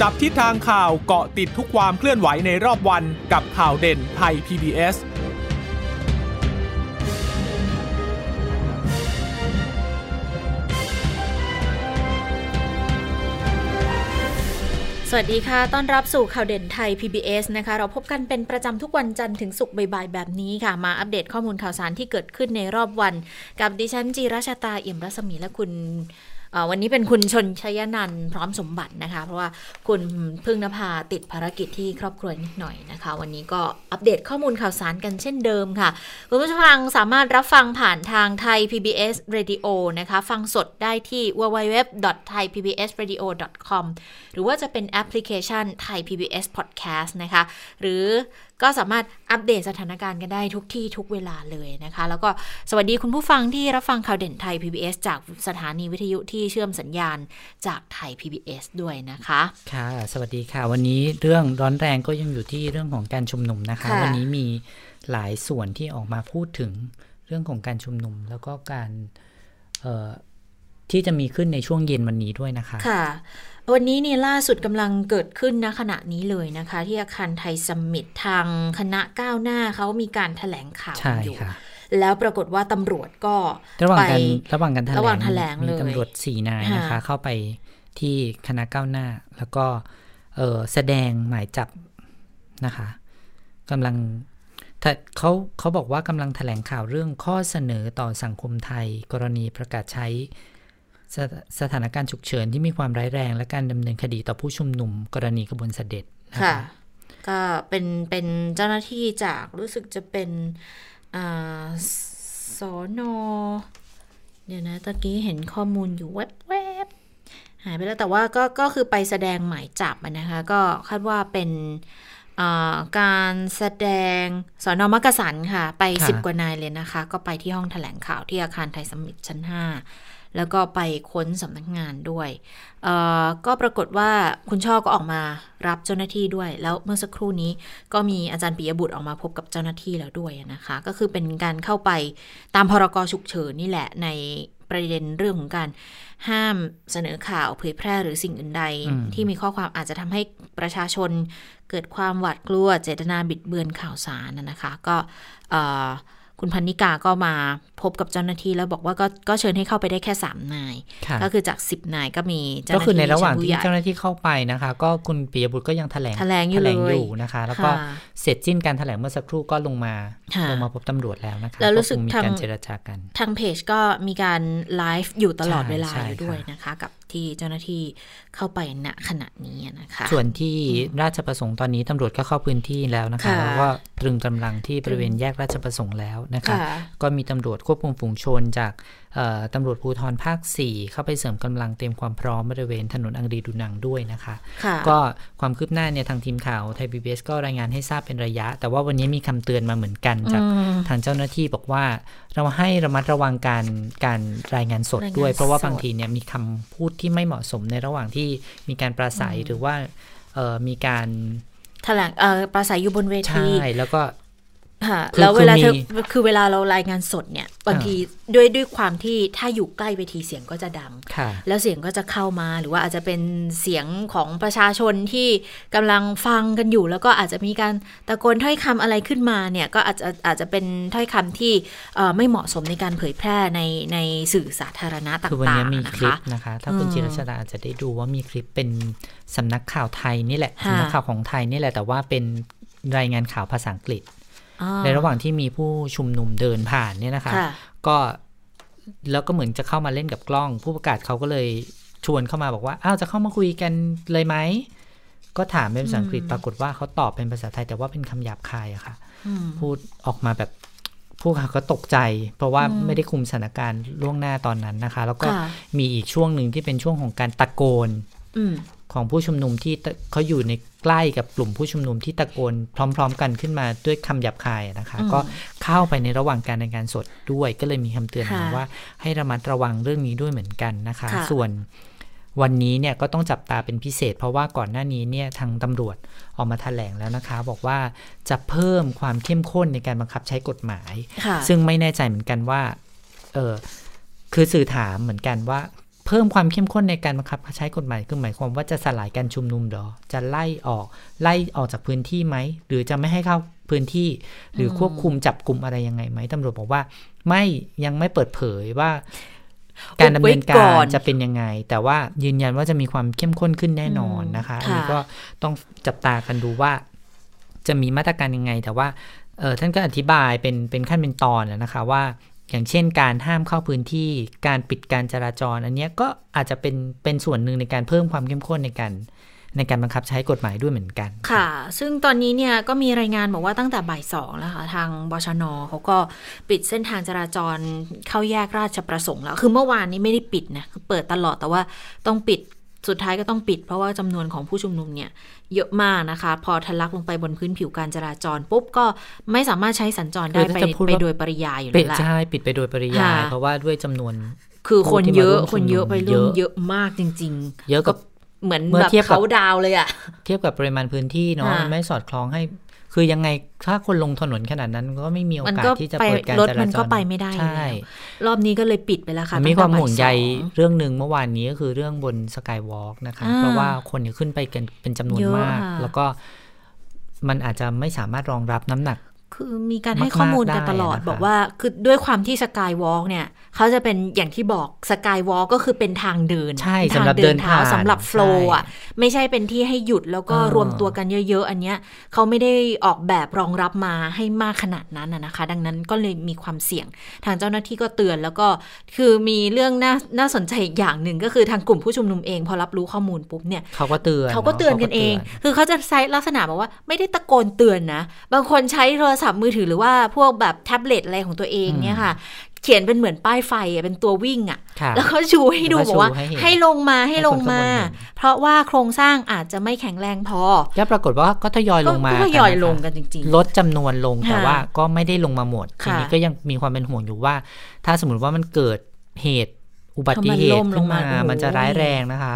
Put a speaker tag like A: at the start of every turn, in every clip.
A: จับทิศทางข่าวเกาะติดทุกความเคลื่อนไหวในรอบวันกับข่าวเด่นไทย PBS
B: สวัสดีค่ะ ต้อนรับสู่ข่าวเด่นไทย PBS นะคะ เราพบกันเป็นประจำทุกวันจันทร์ถึงศุกร์บ่ายๆแบบนี้ค่ะ มาอัปเดตข้อมูลข่าวสารที่เกิดขึ้นในรอบวัน กับดิฉันจีราชาตาเอี่ยมรัศมีและคุณ วันนี้เป็นคุณชนชยนันพร้อมสมบัตินะคะ เพราะว่าคุณพึ่งนภาติดภารกิจที่ครอบครัวนิดหน่อยนะคะ วันนี้ก็อัปเดตข้อมูลข่าวสารกันเช่นเดิมค่ะ คุณผู้ฟังสามารถรับฟังผ่านทางไทย PBS Radio นะคะ ฟังสดได้ที่ www.thaipbsradio.com หรือว่าจะเป็นแอปพลิเคชันไทย PBS Podcast นะคะ หรือ ก็สามารถอัปเดตสถานการณ์กันได้ทุกที่ทุกเวลาเลยนะคะ แล้วก็สวัสดีคุณผู้ฟังที่รับฟังข่าวเด่นไทย PBS จากสถานีวิทยุที่เชื่อมสัญญาณจากไทย PBS ด้วยนะคะ
C: ค่ะ สวัสดีค่ะ วันนี้เรื่องร้อนแรงก็ยังอยู่ที่เรื่องของการชุมนุมนะคะวันนี้มีหลายส่วนที่ออกมาพูดถึงเรื่องของการชุมนุมแล้วก็การที่จะมีขึ้นในช่วงเย็นวันนี้ด้วยนะคะ
B: ค่ะ วันนี้นี่ล่าสุดกำลังเกิดขึ้นณขณะนี้เลยนะคะ ที่อาคารไทยสมิตทางคณะก้าวหน้าเขามีการถแถลงข่าวอยู่แล้วปรากฏว่าตำรวจก็
C: ระหว่างการระหว่างการ
B: แถลง
C: มีตำรวจสี่นายนะคะ เข้าไปที่คณะก้าวหน้า แล้วก็เออแสดงหมายจับนะคะกำลังเขาเขาบอกว่ากำลังถแถลงข่าวเรื่องข้อเสนอต่อสังคมไทย กรณีประกาศใช้ สสถานการณ์ฉุกเฉินที่มีความร้ายแรง และการดำเนินคดีต่อผู้ชุมนุมกรณีกบวนเสด็จ
B: ค่ะ ก็เป็นเป็นเจ้าหน้าที่จากรู้สึกจะเป็นสอนอเดี๋ยวนะตะกี้เห็นข้อมูลอยู่แวบๆหายไปแล้วแต่ว่าก็ก็คือไปแสดงหมายจับนะคะ ก็คาดว่าเป็นการแสดงสอนอมักกะสันค่ะ ไปสิบกว่านายเลยนะคะ ก็ไปที่ห้องถแถลงข่าวที่อาคารไทยสมิตชั้นห้า แล้วก็ไปค้นสำนักงานด้วย ก็ปรากฏว่าคุณช่อก็ออกมารับเจ้าหน้าที่ด้วย แล้วเมื่อสักครู่นี้ก็มีอาจารย์ปิยบุตรออกมาพบกับเจ้าหน้าที่แล้วด้วยนะคะ ก็คือเป็นการเข้าไปตามพรกฉุกเฉินนี่แหละในประเด็นเรื่องของการห้ามเสนอข่าวเผยแพร่หรือสิ่งอื่นใด ที่มีข้อความอาจจะทำให้ประชาชนเกิดความหวาดกลัวเจตนาบิดเบือนข่าวสารนะคะ ก็ คุณพันนิกาก็มาพบกับเจ้าหน้าที่แล้วบอกว่าก็ก็เชิญให้เข้าไปได้แค่สามนาย ก็คือจากสิบนายก็มี
C: เจ้าหน้าที่ก็คือในระหว่างที่เจ้าหน้าที่เข้าไปนะคะ ก็คุณปียบุตรก็ยังแถลง
B: แถลงอยู่
C: นะคะ แล้วก็เสร็จสิ้นการแถลงเมื่อสักครู่ก็ลงมาลงมาพบตำรวจแล้วนะคะ
B: แล้วรู้สึก
C: มีการเจรจากัน
B: ทางเพจก็มีการไลฟ์อยู่ตลอดเวลาอยู่ด้วยนะคะ กับ ที่เจ้าหน้าที่เข้าไปณขณะนี้นะคะ
C: ส่วนที่ราชประสงค์ตอนนี้ตำรวจก็เข้าพื้นที่แล้วนะคะแล้วก็ตรึงกำลังที่บริเวณแยกราชประสงค์แล้วนะคะ ก็มีตำรวจควบคุมฝูงชนจาก ตำรวจภูธรภาค 4 เข้าไปเสริมกำลังเตรียมความพร้อมบริเวณถนนอังรีดูนังด้วยนะคะ
B: คะ
C: ก็ความคืบหน้าเนี่ยทางทีมข่าวไทยพีบีก็รายงานให้ทราบเป็นระยะ แต่ว่าวันนี้มีคำเตือนมาเหมือนกันจากทางเจ้าหน้าที่บอกว่า เราให้ระมัดระวังการการรายงานสดด้วย เพราะว่าบางทีเนี่ยมีคำพูดที่ไม่เหมาะสมในระหว่างที่มีการปราศัยหรือว่ามีการ
B: แถลงปราศัยอยู่บนเวที
C: ใช่ แล้วก็
B: ค่ะ แล้วเวลาเธอคือเวลาเรารายงานสดเนี่ยบางทีด้วยด้วยความที่ถ้าอยู่ใกล้เวทีเสียงก็จะดัง แล้วเสียงก็จะเข้ามาหรือว่าอาจจะเป็นเสียงของประชาชนที่กำลังฟังกันอยู่ แล้วก็อาจจะมีการตะโกนถ้อยคำอะไรขึ้นมาเนี่ยก็อาจจะอาจจะเป็นถ้อยคำที่ไม่เหมาะสมในการเผยแพร่ในในสื่อสาธารณะต่างๆคือวันนี้
C: มีคลิปนะคะ ถ้าคุณจิรชดาอาจจะได้ดูว่ามีคลิปเป็นสำนักข่าวไทยนี่แหละสำนักข่าวของไทยนี่แหละแต่ว่าเป็นรายงานข่าวภาษาอังกฤษ ในระหว่างที่มีผู้ชุมนุมเดินผ่านเนี่ยนะคะ ก็แล้วก็เหมือนจะเข้ามาเล่นกับกล้อง ผู้ประกาศเขาก็เลยชวนเข้ามาบอกว่าอ้าวจะเข้ามาคุยกันเลยไหมก็ถามเป็นภาษาอังกฤษปรากฏว่าเขาตอบเป็นภาษาไทยแต่ว่าเป็นคำหยาบคายอะค่ะพูดออกมาแบบผู้ข่าวก็ตกใจ เพราะว่าไม่ได้คุมสถานการณ์ล่วงหน้าตอนนั้นนะคะ แล้วก็มีอีกช่วงหนึ่งที่เป็นช่วงของการตะโกน ของผู้ชุมนุมที่เขาอยู่ในใกล้กับกลุ่มผู้ชุมนุมที่ตะโกนพร้อม ๆ กันขึ้นมาด้วยคำหยาบคายนะคะ ก็เข้าไปในระหว่างการในการสดด้วย ก็เลยมีคำเตือนมาว่าให้ระมัดระวังเรื่องนี้ด้วยเหมือนกันนะคะ ส่วนวันนี้เนี่ยก็ต้องจับตาเป็นพิเศษ เพราะว่าก่อนหน้านี้เนี่ยทางตำรวจออกมาแถลงแล้วนะคะ บอกว่าจะเพิ่มความเข้มข้นในการบังคับใช้กฎหมาย ซึ่งไม่แน่ใจเหมือนกันว่า เออคือสื่อถามเหมือนกันว่า เพิ่มความเข้มข้นในการบังคับใช้กฎหมายคือหมายความว่าจะสลายการชุมนุมหรอ จะไล่ออกไล่ออกจากพื้นที่ไหม หรือจะไม่ให้เข้าพื้นที่ หรือควบคุมจับกลุ่มอะไรยังไงไหมตำรวจบอกว่า ไม่ยังไม่เปิดเผยว่า การดำเนินการจะเป็นยังไง แต่ว่ายืนยันว่าจะมีความเข้มข้นขึ้นแน่นอนนะคะอันนี้ก็ต้องจับตากันดูว่า จะมีมาตรการยังไง แต่ว่าเออท่านก็อธิบายเป็นเป็นขั้นเป็นตอนนะคะว่า อย่างเช่นการห้ามเข้าพื้นที่การปิดการจราจร อันนี้ก็อาจจะเป็นเป็นส่วนหนึ่งในการเพิ่มความเข้มข้นในการในการบังคับใช้กฎหมายด้วยเหมือนกัน
B: ค่ะ ซึ่งตอนนี้เนี่ยก็มีรายงานบอกว่าตั้งแต่บ่ายสองแล้วค่ะทางบชนเขาก็ปิดเส้นทางจราจรเข้าแยกราชประสงค์แล้ว คือเมื่อวานนี้ไม่ได้ปิดนะ คือเปิดตลอดแต่ว่าต้องปิด สุดท้ายก็ต้องปิดเพราะว่าจำนวนของผู้ชุมนุมเนี่ยเยอะมากนะคะ พอทะลักลงไปบนพื้นผิวการจราจรปุ๊บก็ไม่สามารถใช้สัญจรได้ไปไปโดยปริยายอยู่แล้ว
C: ละใช่ปิดไปโดยปริยายเพราะว่าด้วยจำนวน
B: คือคนเยอะคนเยอะไปร่วมเยอะมากจริง
C: ๆ เยอะกับ
B: เหมือนแบบเขาดาวเลยอะ
C: เทียบกับปริมาณพื้นที่เนาะไม่สอดคล้องให้ คือยังไงถ้าคนลงถนนขนาดนั้นก็ไม่มีโอกาสที่จะเปิดการจราจร
B: มันก็ไปไม่ได้ใช่รอบนี้ก็เลยปิดไปแล้วค่ะ
C: มีความห่วงใยเรื่องหนึ่งเมื่อวานนี้ก็คือเรื่องบนสกายวอล์กนะคะเพราะว่าคนขึ้นไปกันเป็นจำนวนมาก แล้วก็มันอาจจะไม่สามารถรองรับน้ำหนัก
B: คือมีการให้ข้อมูลกันตลอดบอกว่า คือด้วยความที่สกายวอล์กเนี่ยเขาจะเป็นอย่างที่บอกสกายวอล์กก็คือเป็นทางเดิน
C: ใช่สำหรับเดินเท้า
B: สำหรับโฟล์อะไม่ใช่เป็นที่ให้หยุดแล้วก็รวมตัวกันเยอะๆ อันเนี้ยเขาไม่ได้ออกแบบรองรับมาให้มากขนาดนั้นนะคะ ดังนั้นก็เลยมีความเสี่ยง ทางเจ้าหน้าที่ก็เตือนแล้วก็คือมีเรื่องน่าน่าสนใจอีกอย่างหนึ่งก็คือทางกลุ่มผู้ชุมนุมเอง พอรับรู้ข้อมูลปุ๊บเนี่ย
C: เขาก็เตือน
B: เขาก็เตือนกันเอง คือเขาจะใช้ลักษณะแบบว่าไม่ได้ตะโกนเตือนนะ บางคนใช้โทรศัพท์มือถือหรือว่าพวกแบบแท็บเล็ตอะไรของตัวเองเนี่ยค่ะ เขียนเป็นเหมือนป้ายไฟเป็นตัววิ่งอะ่ะ แล้วเขาชูให้ดูบอกว่า ให้ลงมาให้ลงมา เพราะว่าโครงสร้างอาจจะไม่แข็งแรงพอ
C: แล้วปรากฏว่าก็ทยอยลงมา
B: ทยอยลงกันจริง
C: ๆ ลดจำนวนลงแต่ว่าก็ไม่ได้ลงมาหมดทีนี้ก็ยังมีความเป็นห่วงอยู่ว่า ถ้าสมมติว่ามันเกิดเหตุ อุบัติเหตุขึ้นมา มันจะร้ายแรงนะคะ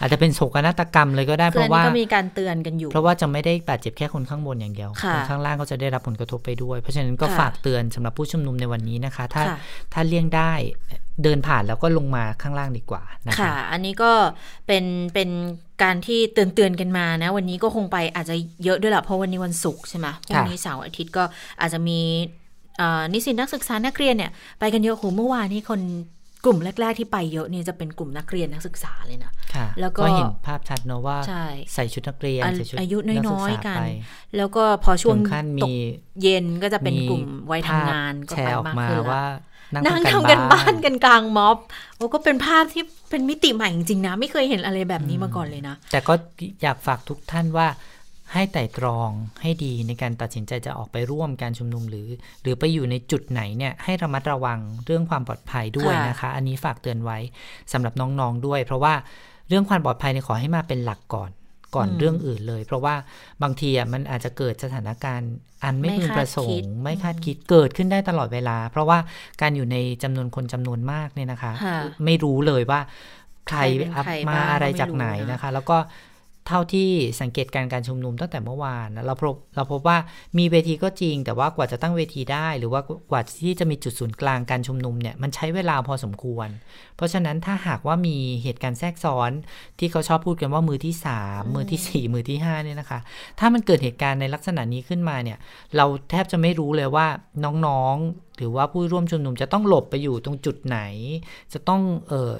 C: อาจจะเป็นโศกนาฏกรรมเลยก็ได้เพราะว่า
B: ก็มีการเตือนกันอยู่
C: เพราะว่าจะไม่ได้บาดเจ็บแค่คนข้างบนอย่างเดียว คนข้างล่างก็จะได้รับผลกระทบไปด้วย เพราะฉะนั้นก็ฝากเตือนสำหรับผู้ชุมนุมในวันนี้นะคะ ถ้าถ้าเลี่ยงได้เดินผ่านแล้วก็ลงมาข้างล่างดีกว่านะคะ
B: ค่ะ อันนี้ก็เป็นเป็นการที่เตือนเตือนกันมานะ วันนี้ก็คงไปอาจจะเยอะด้วยแหละเพราะวันนี้วันศุกร์ใช่ไหมพรุ่งนี้เสาร์อาทิตย์ก็อาจจะมีนิสิตนักศึกษานักเรียนเนี่ยไปกันเยอะโหเมื่อวานนี้คน กลุ่มแรก ๆ ที่ไปเยอะเนี่ยจะเป็นกลุ่มนักเรียนนักศึกษาเลยนะ
C: แล้วก็เห็นภาพชัดเนาะว่าใส่ชุดนักเรียนใส่ชุด
B: อายุน้อยๆกัน แล้วก็พอช่วงตกเย็นก็จะเป็นกลุ่มวัยทำงานก็ไปมากขึ้นว่านั่งทำกันบ้านกันกลางม็อบโอ้ก็เป็นภาพที่เป็นมิติใหม่จริงๆนะ ไม่เคยเห็นอะไรแบบนี้มาก่อนเลยนะ
C: แต่ก็อยากฝากทุกท่านว่า ให้ไต่ตรองให้ดีในการตัดสินใจจะออกไปร่วมการชุมนุมหรือ หรือไปอยู่ในจุดไหนเนี่ยให้ระมัดระวังเรื่องความปลอดภัยด้วยนะคะ อันนี้ฝากเตือนไว้สำหรับน้องๆด้วย เพราะว่าเรื่องความปลอดภัยเนี่ยขอให้มาเป็นหลักก่อนก่อนเรื่องอื่นเลย เพราะว่าบางทีอะมันอาจจะเกิดสถานการณ์อันไม่พึงประสงค์ ไม่คาดคิดเกิดขึ้นได้ตลอดเวลา เพราะว่าการอยู่ในจำนวนคนจำนวนมากเนี่ยนะคะ ไม่รู้เลยว่าใครมาอะไรจากไหนนะคะ แล้วก็ เท่าที่สังเกตการการชุมนุมตั้งแต่เมื่อวานเราพบเราพบว่ามีเวทีก็จริง แต่ว่ากว่าจะตั้งเวทีได้ หรือว่ากว่าที่จะมีจุดศูนย์กลางการชุมนุมเนี่ยมันใช้เวลาพอสมควร เพราะฉะนั้นถ้าหากว่ามีเหตุการณ์แทรกซ้อน ที่เขาชอบพูดกันว่ามือที่ 3 มือที่ 4 มือที่5เนี่ยนะคะ ถ้ามันเกิดเหตุการณ์ในลักษณะนี้ขึ้นมาเนี่ยเราแทบจะไม่รู้เลยว่าน้องๆหรือว่าผู้ร่วมชุมนุมจะต้องหลบไปอยู่ตรงจุดไหน จะต้องเออ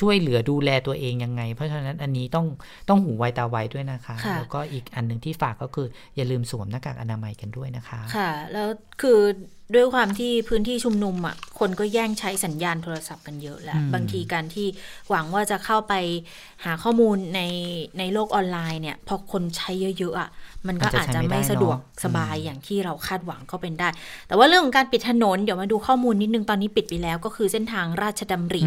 C: ช่วยเหลือดูแลตัวเองยังไง เพราะฉะนั้นอันนี้ต้องต้องหูไวตาไวด้วยนะคะ แล้วก็อีกอันหนึ่งที่ฝากก็คืออย่าลืมสวมหน้ากากอนามัยกันด้วยนะคะ
B: ค่ะ แล้วคือ ด้วยความที่พื้นที่ชุมนุมอะคนก็แย่งใช้สัญญาณโทรศัพท์กันเยอะแล้ว บางทีการที่หวังว่าจะเข้าไปหาข้อมูลในในโลกออนไลน์เนี่ย พอคนใช้เยอะๆอะมันก็อาจจะไม่สะดวกสบายอย่างที่เราคาดหวังก็เป็นได้ แต่ว่าเรื่องของการปิดถนนเดี๋ยวมาดูข้อมูลนิดนึงตอนนี้ปิดไปแล้ว ก็คือเส้นทางราชดำริ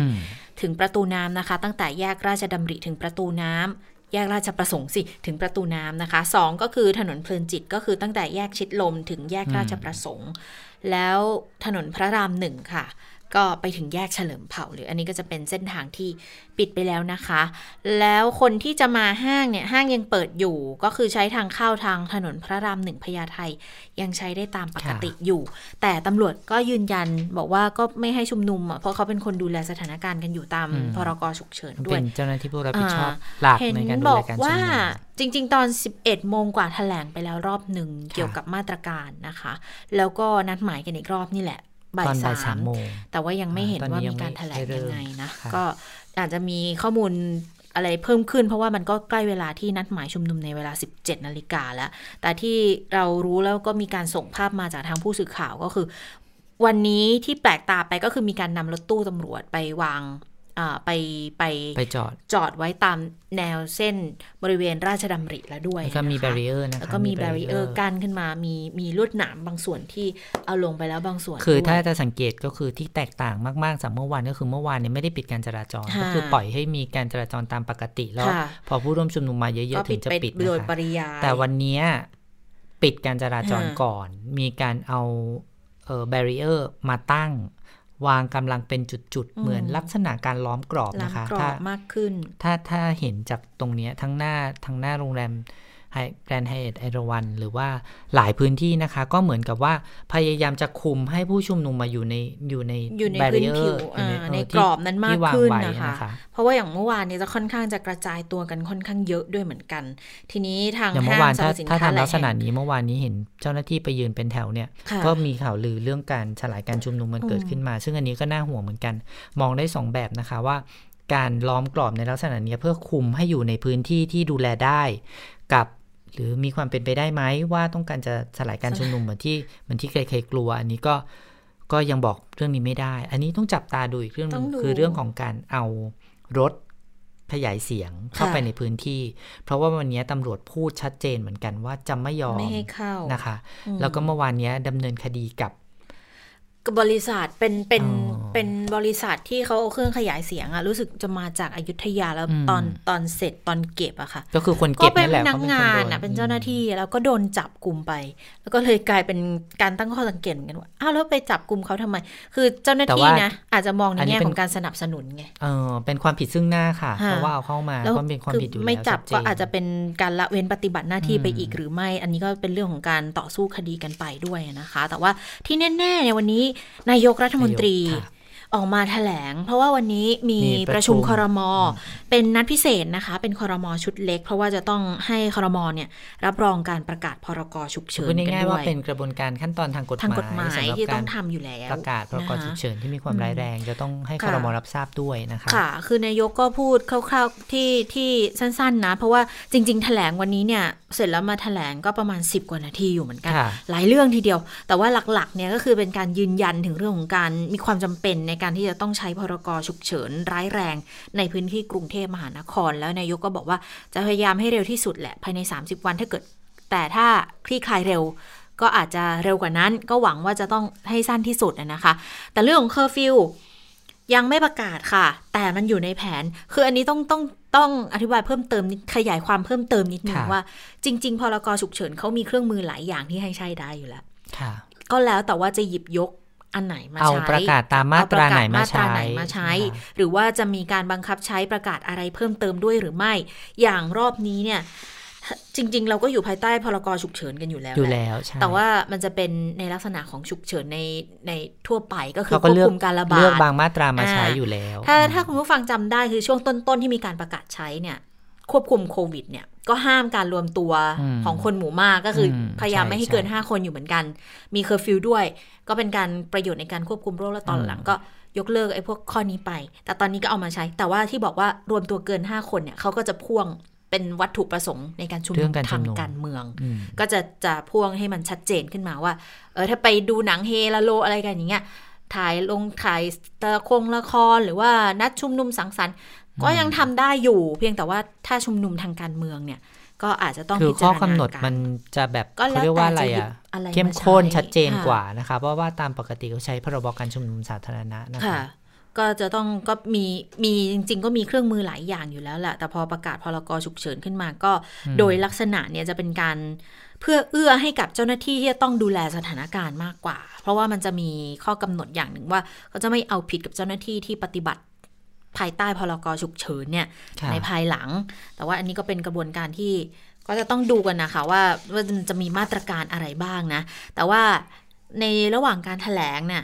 B: ถึงประตูน้ำนะคะ ตั้งแต่แยกราชดำริถึงประตูน้ำแยกราชประสงค์สิ ถึงประตูน้ำนะคะสองก็คือถนนเพลินจิตก็คือตั้งแต่แยกชิดลมถึงแยกราชประสงค์ แล้วถนนพระรามหนึ่งค่ะ ก็ไปถึงแยกเฉลิมเผ่าเลยอันนี้ก็จะเป็นเส้นทางที่ปิดไปแล้วนะคะ แล้วคนที่จะมาห้างเนี่ยห้างยังเปิดอยู่ ก็คือใช้ทางเข้าทางถนนพระรามหนึ่งพญาไทยังใช้ได้ตามปกติอยู่ แต่ตำรวจก็ยืนยันบอกว่าก็ไม่ให้ชุมนุมอะเพราะเขาเป็นคนดูแลสถานการณ์กันอยู่ตามพรกฉุกเฉินด้วย
C: เป็นเจ้าหน้าที่ผู้รับผิดชอบหลักในการดูแลการชุมนุมว่า
B: จริง ๆ ตอน 11 โมงกว่าแถลงไปแล้วรอบหนึ่งเกี่ยวกับมาตรการนะคะ แล้วก็นัดหมายกันอีกรอบนี่แหละ บ่ายสามโมงแต่ว่ายังไม่เห็นว่ามีการแถลงยังไงนะ ก็อาจจะมีข้อมูลอะไรเพิ่มขึ้นเพราะว่ามันก็ใกล้เวลาที่นัดหมายชุมนุมในเวลา 17 นาฬิกาแล้ว แต่ที่เรารู้แล้วก็มีการส่งภาพมาจากทางผู้สื่อข่าวก็คือ วันนี้ที่แปลกตาไปก็คือมีการนำรถตู้ตำรวจไปวาง ไปไป
C: ไปจอด
B: จอดไว้ตามแนวเส้นบริเวณราชดำริแล้วด้วย
C: แล้วก็มี barrier นะคะ
B: แล้วก็มี barrier กั้นขึ้นมา มีมีลวดหนามบางส่วนที่เอาลงไปแล้วบางส่วน
C: คือถ้าจะสังเกตก็คือที่แตกต่างมากๆจากเมื่อวานก็คือเมื่อวานเนี่ยไม่ได้ปิดการจราจร ก็คือปล่อยให้มีการจราจรตามปกติแล้ว พอผู้ร่วมชุมนุมมาเยอะๆถึงจะปิดนะคะแต่วันนี้ปิดการจราจรก่อน มีการเอาเออแบรีเออร์มาตั้ง วางกำลังเป็นจุดๆ เหมือนลักษณะการล้อมกรอบนะคะ
B: ถ้ามากขึ้น
C: ถ้าถ้าเห็นจากตรงนี้ทั้งหน้าทั้งหน้าโรงแรม แกรนด์ไฮแอทเอราวัณหรือว่าหลายพื้นที่นะคะ ก็เหมือนกับว่าพยายามจะคุมให้ผู้ชุมนุมมาอยู่ในอยู่ใน
B: อยู่ในพื้นผิวในกรอบนั้นมากขึ้นนะคะ เพราะว่าอย่างเมื่อวานนี้จะค่อนข้างจะกระจายตัวกันค่อนข้างเยอะด้วยเหมือนกัน ทีนี้ทาง
C: ห้างสรรพสินค้าถ้าทำลักษณะนี้เมื่อวานนี้เห็นเจ้าหน้าที่ไปยืนเป็นแถวเนี่ย ก็มีข่าวลือเรื่องการสลายการชุมนุมมันเกิดขึ้นมา ซึ่งอันนี้ก็น่าห่วงเหมือนกัน มองได้ 2 แบบนะคะว่าการล้อมกรอบในลักษณะนี้เพื่อคุมให้อยู่ในพื้นที่ที่ดูแลได้ กับ หรือมีความเป็นไปได้ไหมว่าต้องการจะสลายการชุมนุมเหมือนที่เหมือนที่ใครๆกลัว อันนี้ก็ก็ยังบอกเรื่องนี้ไม่ได้ อันนี้ต้องจับตาดูอีกเรื่องนึงคือเรื่องของการเอารถขยายเสียงเข้าไปในพื้นที่ เพราะว่าวันนี้ตำรวจพูดชัดเจนเหมือนกันว่าจะไม่ยอม
B: ไม่ให้เข้า
C: นะคะ แล้วก็เมื่อวานนี้ดำเนินคดีกั
B: บ บริษัทเป็นเป็นเป็นบริษัทที่เขาเอาเครื่องขยายเสียงอะรู้สึกจะมาจากอายุทยาแล้วตอนตอนเสร็จตอนเก็บอะค่ะ
C: ก็คือคนเก็บ
B: นี่แหละก็เป็นพนักงานอะเป็นเจ้าหน้าที่แล้วก็โดนจับกลุ่มไป แล้วก็เลยกลายเป็นการตั้งข้อสังเกตเหมือนกันว่าอ้าวแล้วไปจับกลุ่มเขาทำไม คือเจ้าหน้าที่นะอาจจะมองในแง่ของการสนับสนุนไง
C: เออเป็นความผิดซึ่งหน้าค่ะเพราะว่าเอาเข้ามาก็เป็นความผิดอยู่แล้ว
B: ไม่จับก็อาจจะเป็นการละเว้นปฏิบัติหน้าที่ไปอีกหรือไม่ อันนี้ก็เป็นเรื่องของการต่อสู้คดีกันไปด้วยนะคะ แต่ว่าที่แน่ๆในวันนี้นายกรัฐมนตรี ออกมาแถลง เพราะว่าวันนี้มีประชุมคอรมอเป็นนัดพิเศษนะคะ เป็นคอรมอชุดเล็ก เพราะว่าจะต้องให้คอรมอเนี่ยรับรองการประกาศพรกฉุกเฉินกันด้วยง่าย
C: ว่าเป็นกระบวนการขั้นตอนทางกฎ
B: หมายที่ต้องทำอยู่แล้ว
C: ประกาศพรกฉุกเฉินที่มีความร้ายแรง จะต้องให้คอรมอรับทราบด้วยนะคะ
B: ค่ะ คือนายกก็พูดคร่าวๆที่ที่สั้น ๆ นะ เพราะว่าจริง ๆ แถลงวันนี้เนี่ยเสร็จแล้วมาแถลงก็ประมาณ 10 กว่านาทีอยู่เหมือนกัน หลายเรื่องทีเดียว แต่ว่าหลักๆเนี่ยก็คือเป็นการยืนยันถึงเรื่องของการมีความจำเป็นในการที่จะต้องใช้พรกฉุกเฉินร้ายแรง ในพื้นที่กรุงเทพมหานคร แล้วนายกก็บอกว่าจะพยายามให้เร็วที่สุดแหละภายใน 30 วันถ้าเกิด แต่ถ้าคลี่คลายเร็วก็อาจจะเร็วกว่านั้น ก็หวังว่าจะต้องให้สั้นที่สุดนะคะ แต่เรื่องของเคอร์ฟิวยังไม่ประกาศค่ะ แต่มันอยู่ในแผน คืออันนี้ต้องต้องต้องอธิบายเพิ่มเติมขยายความเพิ่มเติมนิดนึงว่า จริง ๆ พรกฉุกเฉินเขามีเครื่องมือหลายอย่างที่ให้ใช้ได้อยู่แล้วก็แล้วแต่ว่าจะหยิบยก อันไหนมาใช้
C: เอาประกาศตามมาตราไหนมาใช้
B: มาใช้ หรือว่าจะมีการบังคับใช้ประกาศอะไรเพิ่มเติมด้วยหรือไม่ อย่างรอบนี้เนี่ยจริง ๆ เราก็อยู่ภายใต้พรกฉุกเฉินกันอยู่แล้ว
C: อยู่แล้ว
B: แต่ว่ามันจะเป็นในลักษณะของฉุกเฉินในในทั่วไปก็คือควบคุมการระบาดเลือก
C: บางมาตรามาใช้อยู่แล้ว
B: ถ้าถ้าคุณผู้ฟังจำได้คือช่วงต้นๆที่มีการประกาศใช้เนี่ย ควบคุมโควิดเนี่ยก็ห้ามการรวมตัวของคนหมู่มากก็คือพยายามไม่ให้เกินห้าคนอยู่เหมือนกัน มีเคอร์ฟิวด้วย ก็เป็นการประโยชน์ในการควบคุมโรคแล้วตอนหลังก็ยกเลิกไอ้พวกข้อนี้ไป แต่ตอนนี้ก็เอามาใช้ แต่ว่าที่บอกว่ารวมตัวเกินห้าคนเนี่ยเขาก็จะพ่วงเป็นวัตถุประสงค์ในการชุมนุมทางการเมือง ก็จะจะพ่วงให้มันชัดเจนขึ้นมาว่า เออถ้าไปดูหนังเฮลาโลอะไรกันอย่างเงี้ยถ่ายลงถ่ายตะคงละครหรือว่านัดชุมนุมสังสรรค์ ก็ยังทำได้อยู่ เพียงแต่ว่าถ้าชุมนุมทางการเมืองเนี่ย ก็อาจจะต้อง
C: คือข้อกำหนดมันจะแบบเขาเรียกว่าอะไรอะเข้มข้นชัดเจนกว่านะคะเพราะว่าตามปกติเขาใช้พรบการชุมนุมสาธารณะนะคะ
B: ก็จะต้องก็มีมีจริง ๆ ก็มีเครื่องมือหลายอย่างอยู่แล้วแหละแต่พอประกาศพรกฉุกเฉินขึ้นมาก็โดยลักษณะเนี่ยจะเป็นการเพื่อเอื้อให้กับเจ้าหน้าที่ที่จะต้องดูแลสถานการณ์มากกว่า เพราะว่ามันจะมีข้อกำหนดอย่างหนึ่งว่าเขาจะไม่เอาผิดกับเจ้าหน้าที่ที่ปฏิบัติ ภายใต้พรกฉุกเฉินเนี่ยในภายหลัง แต่ว่าอันนี้ก็เป็นกระบวนการที่ก็จะต้องดูกันนะคะว่าว่าจะมีมาตรการอะไรบ้างนะ แต่ว่าในระหว่างการถแถลงเนี่ย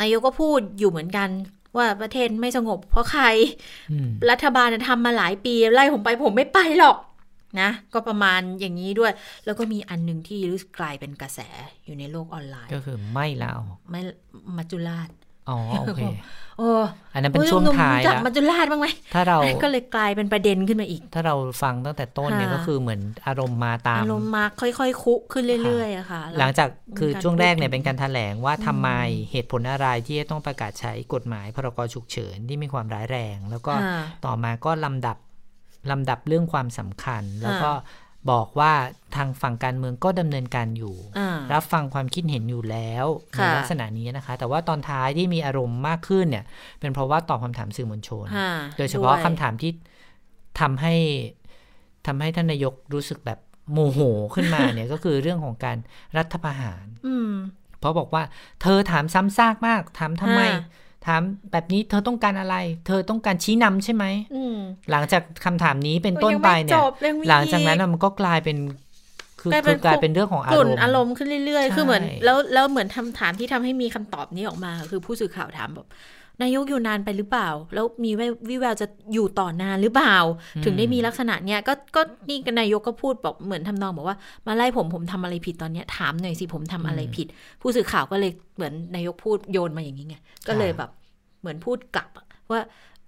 B: นายกก็พูดอยู่เหมือนกันว่าประเทศไม่สงบเพราะใคร รัฐบาลทำมาหลายปี ไล่ผมไปผมไม่ไปหรอกนะ ก็ประมาณอย่างนี้ด้วย แล้วก็มีอันหนึ่งที่รู้สึกกลายเป็นกระแสอยู่ในโลกออนไลน์
C: ก็คือไม่ลา
B: ไม่มัจจุราช
C: อ๋อโอเค
B: โอ้
C: อันนั้นเป็นช่วงท้าย
B: แล้วมัจจุราชบ้างไหม
C: ถ้าเรา
B: ก็เลยกลายเป็นประเด็นขึ้นมาอีก
C: ถ้าเราฟังตั้งแต่ต้นเนี่ยก็คือเหมือนอารมณ์มาตาม
B: อารมณ์มาค่อยๆคุขึ้นเรื่อยๆอะค่ะ
C: หลังจากคือช่วงแรกเนี่ยเป็นการแถลงว่าทำไมเหตุผลอะไรที่จะต้องประกาศใช้กฎหมายพรกฉุกเฉินที่มีความร้ายแรง แล้วก็ต่อมาก็ลำดับลำดับเรื่องความสำคัญ แล้วก็ บอกว่าทางฝั่งการเมืองก็ดำเนินการอยู่ รับฟังความคิดเห็นอยู่แล้วในลักษณะนี้นะคะ แต่ว่าตอนท้ายที่มีอารมณ์มากขึ้นเนี่ย เป็นเพราะว่าตอบคาถามสื่อมวลชน โดยเฉพาะคำถามที่ทำให้ทำให้ท่านนายกรู้สึกแบบโมโหขึ้นมาเนี่ยก็คือเรื่องของการรัฐประหารเพราะบอกว่า เธอถามซ้ำซากมากถามทำไม ถามแบบนี้เธอต้องการอะไร เธอต้องการชี้นำใช่ไหมหลังจากคำถามนี้เป็นต้นไปเนี่ย หลังจากนั้นมันก็กลายเป็นคือคือกลายเป็นเรื่องของอารมณ์
B: อารมณ์ขึ้นเรื่อยๆ คือเหมือน แล้วแล้วเหมือนคำถามที่ทำให้มีคำตอบนี้ออกมา คือผู้สื่อข่าวถามแบบ นายกอยู่นานไปหรือเปล่า แล้วมีวิแววจะอยู่ต่อนานหรือเปล่า ถึงได้มีลักษณะเนี้ยก็ก็นี่นายกก็พูดบอกเหมือนทำนองบอกว่ามาไล่ผมผมทำอะไรผิดตอนเนี้ยถามหน่อยสิผมทำอะไรผิด ผู้สื่อข่าวก็เลยเหมือนนายกพูดโยนมาอย่างนี้ไงก็เลยแบบเหมือนพูดกลับว่า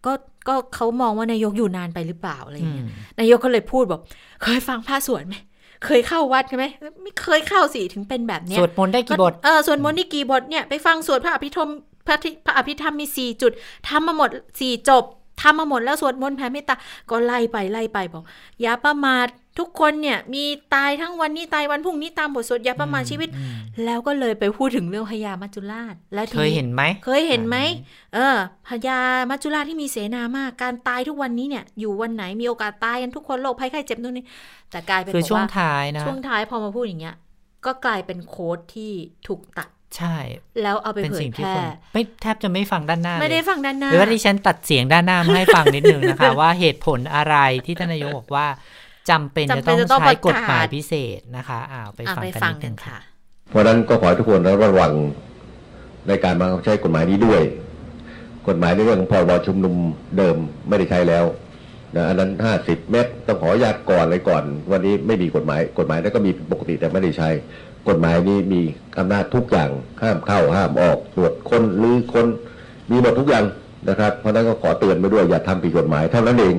B: ก็ก็เขามองว่านายกอยู่นานไปหรือเปล่าอะไรเงี้ยนายกก็เลยพูดบอกเคยฟังพระสวดไหมเคยเข้าวัดไหมไม่เคยเข้าสิถึงเป็นแบบเนี้ย
C: สวดมนต์ได้กี่บท
B: เออสวดมนต์ได้กี่บทเนี่ยไปฟังสวดพระอภิธรรม พระพระอภิธรรมมีสี่จุดทำมาหมดสี่จบทำมาหมดแล้วสวดมนต์แผ่เมตตาก็ไล่ไปไล่ไปบอกอย่าประมาททุกคนเนี่ยมีตายทั้งวันนี้ตายวันพรุ่งนี้ตามบทสวดอย่าประมาทชีวิต แล้วก็เลยไปพูดถึงเรื่องพญามัจจุราช และ
C: เคยเห็นไหม
B: เคยเห็นไหมเออพญามัจจุราชที่มีเสนามาก การตายทุกวันนี้เนี่ยอยู่วันไหนมีโอกาสตายกันทุกคนโรคภัยไข้เจ็บนู่นนี่แต่กลายเป็น
C: คือช่วงท้ายนะ
B: ช่วงท้ายพอมาพูดอย่างเงี้ยก็กลายเป็นโค้ดที่ถูกตัด
C: ใช่
B: แล้วเอาไปเผยแพร่
C: ไม่แทบจะไม่ฟังด้านหน้า
B: ไม่ได้ฟังด้านหน้า
C: หรือว่าที่ฉันตัดเสียงด้านหน้ามาให้ฟังนิดนึงนะคะ ว่าเหตุผลอะไรที่ท่านนายกบอกว่าจำเป็นจะต้องใช้กฎหมายพิเศษนะคะอ้าวไปฟังกันนิดนึงค่ะ
D: เพราะนั้นก็ขอให้ทุกคนระวังในการมาใช้กฎหมายนี้ด้วย กฎหมายในเรื่องของพรบชุมนุมเดิมไม่ได้ใช้แล้วนะอันนั้นห้าสิบเมตรต้องขออนุญาตก่อนเลยก่อน วันนี้ไม่มีกฎหมายกฎหมายนั้นก็มีปกติแต่ไม่ได้ใช้ กฎหมายนี้มีอำนาจทุกอย่างห้ามเข้าห้ามออกตรวจคนหรือคนมีหมดทุกอย่างนะครับ เพราะนั้นก็ขอเตือนไปด้วยอย่าทำผิดกฎหมายเท่านั้นเอง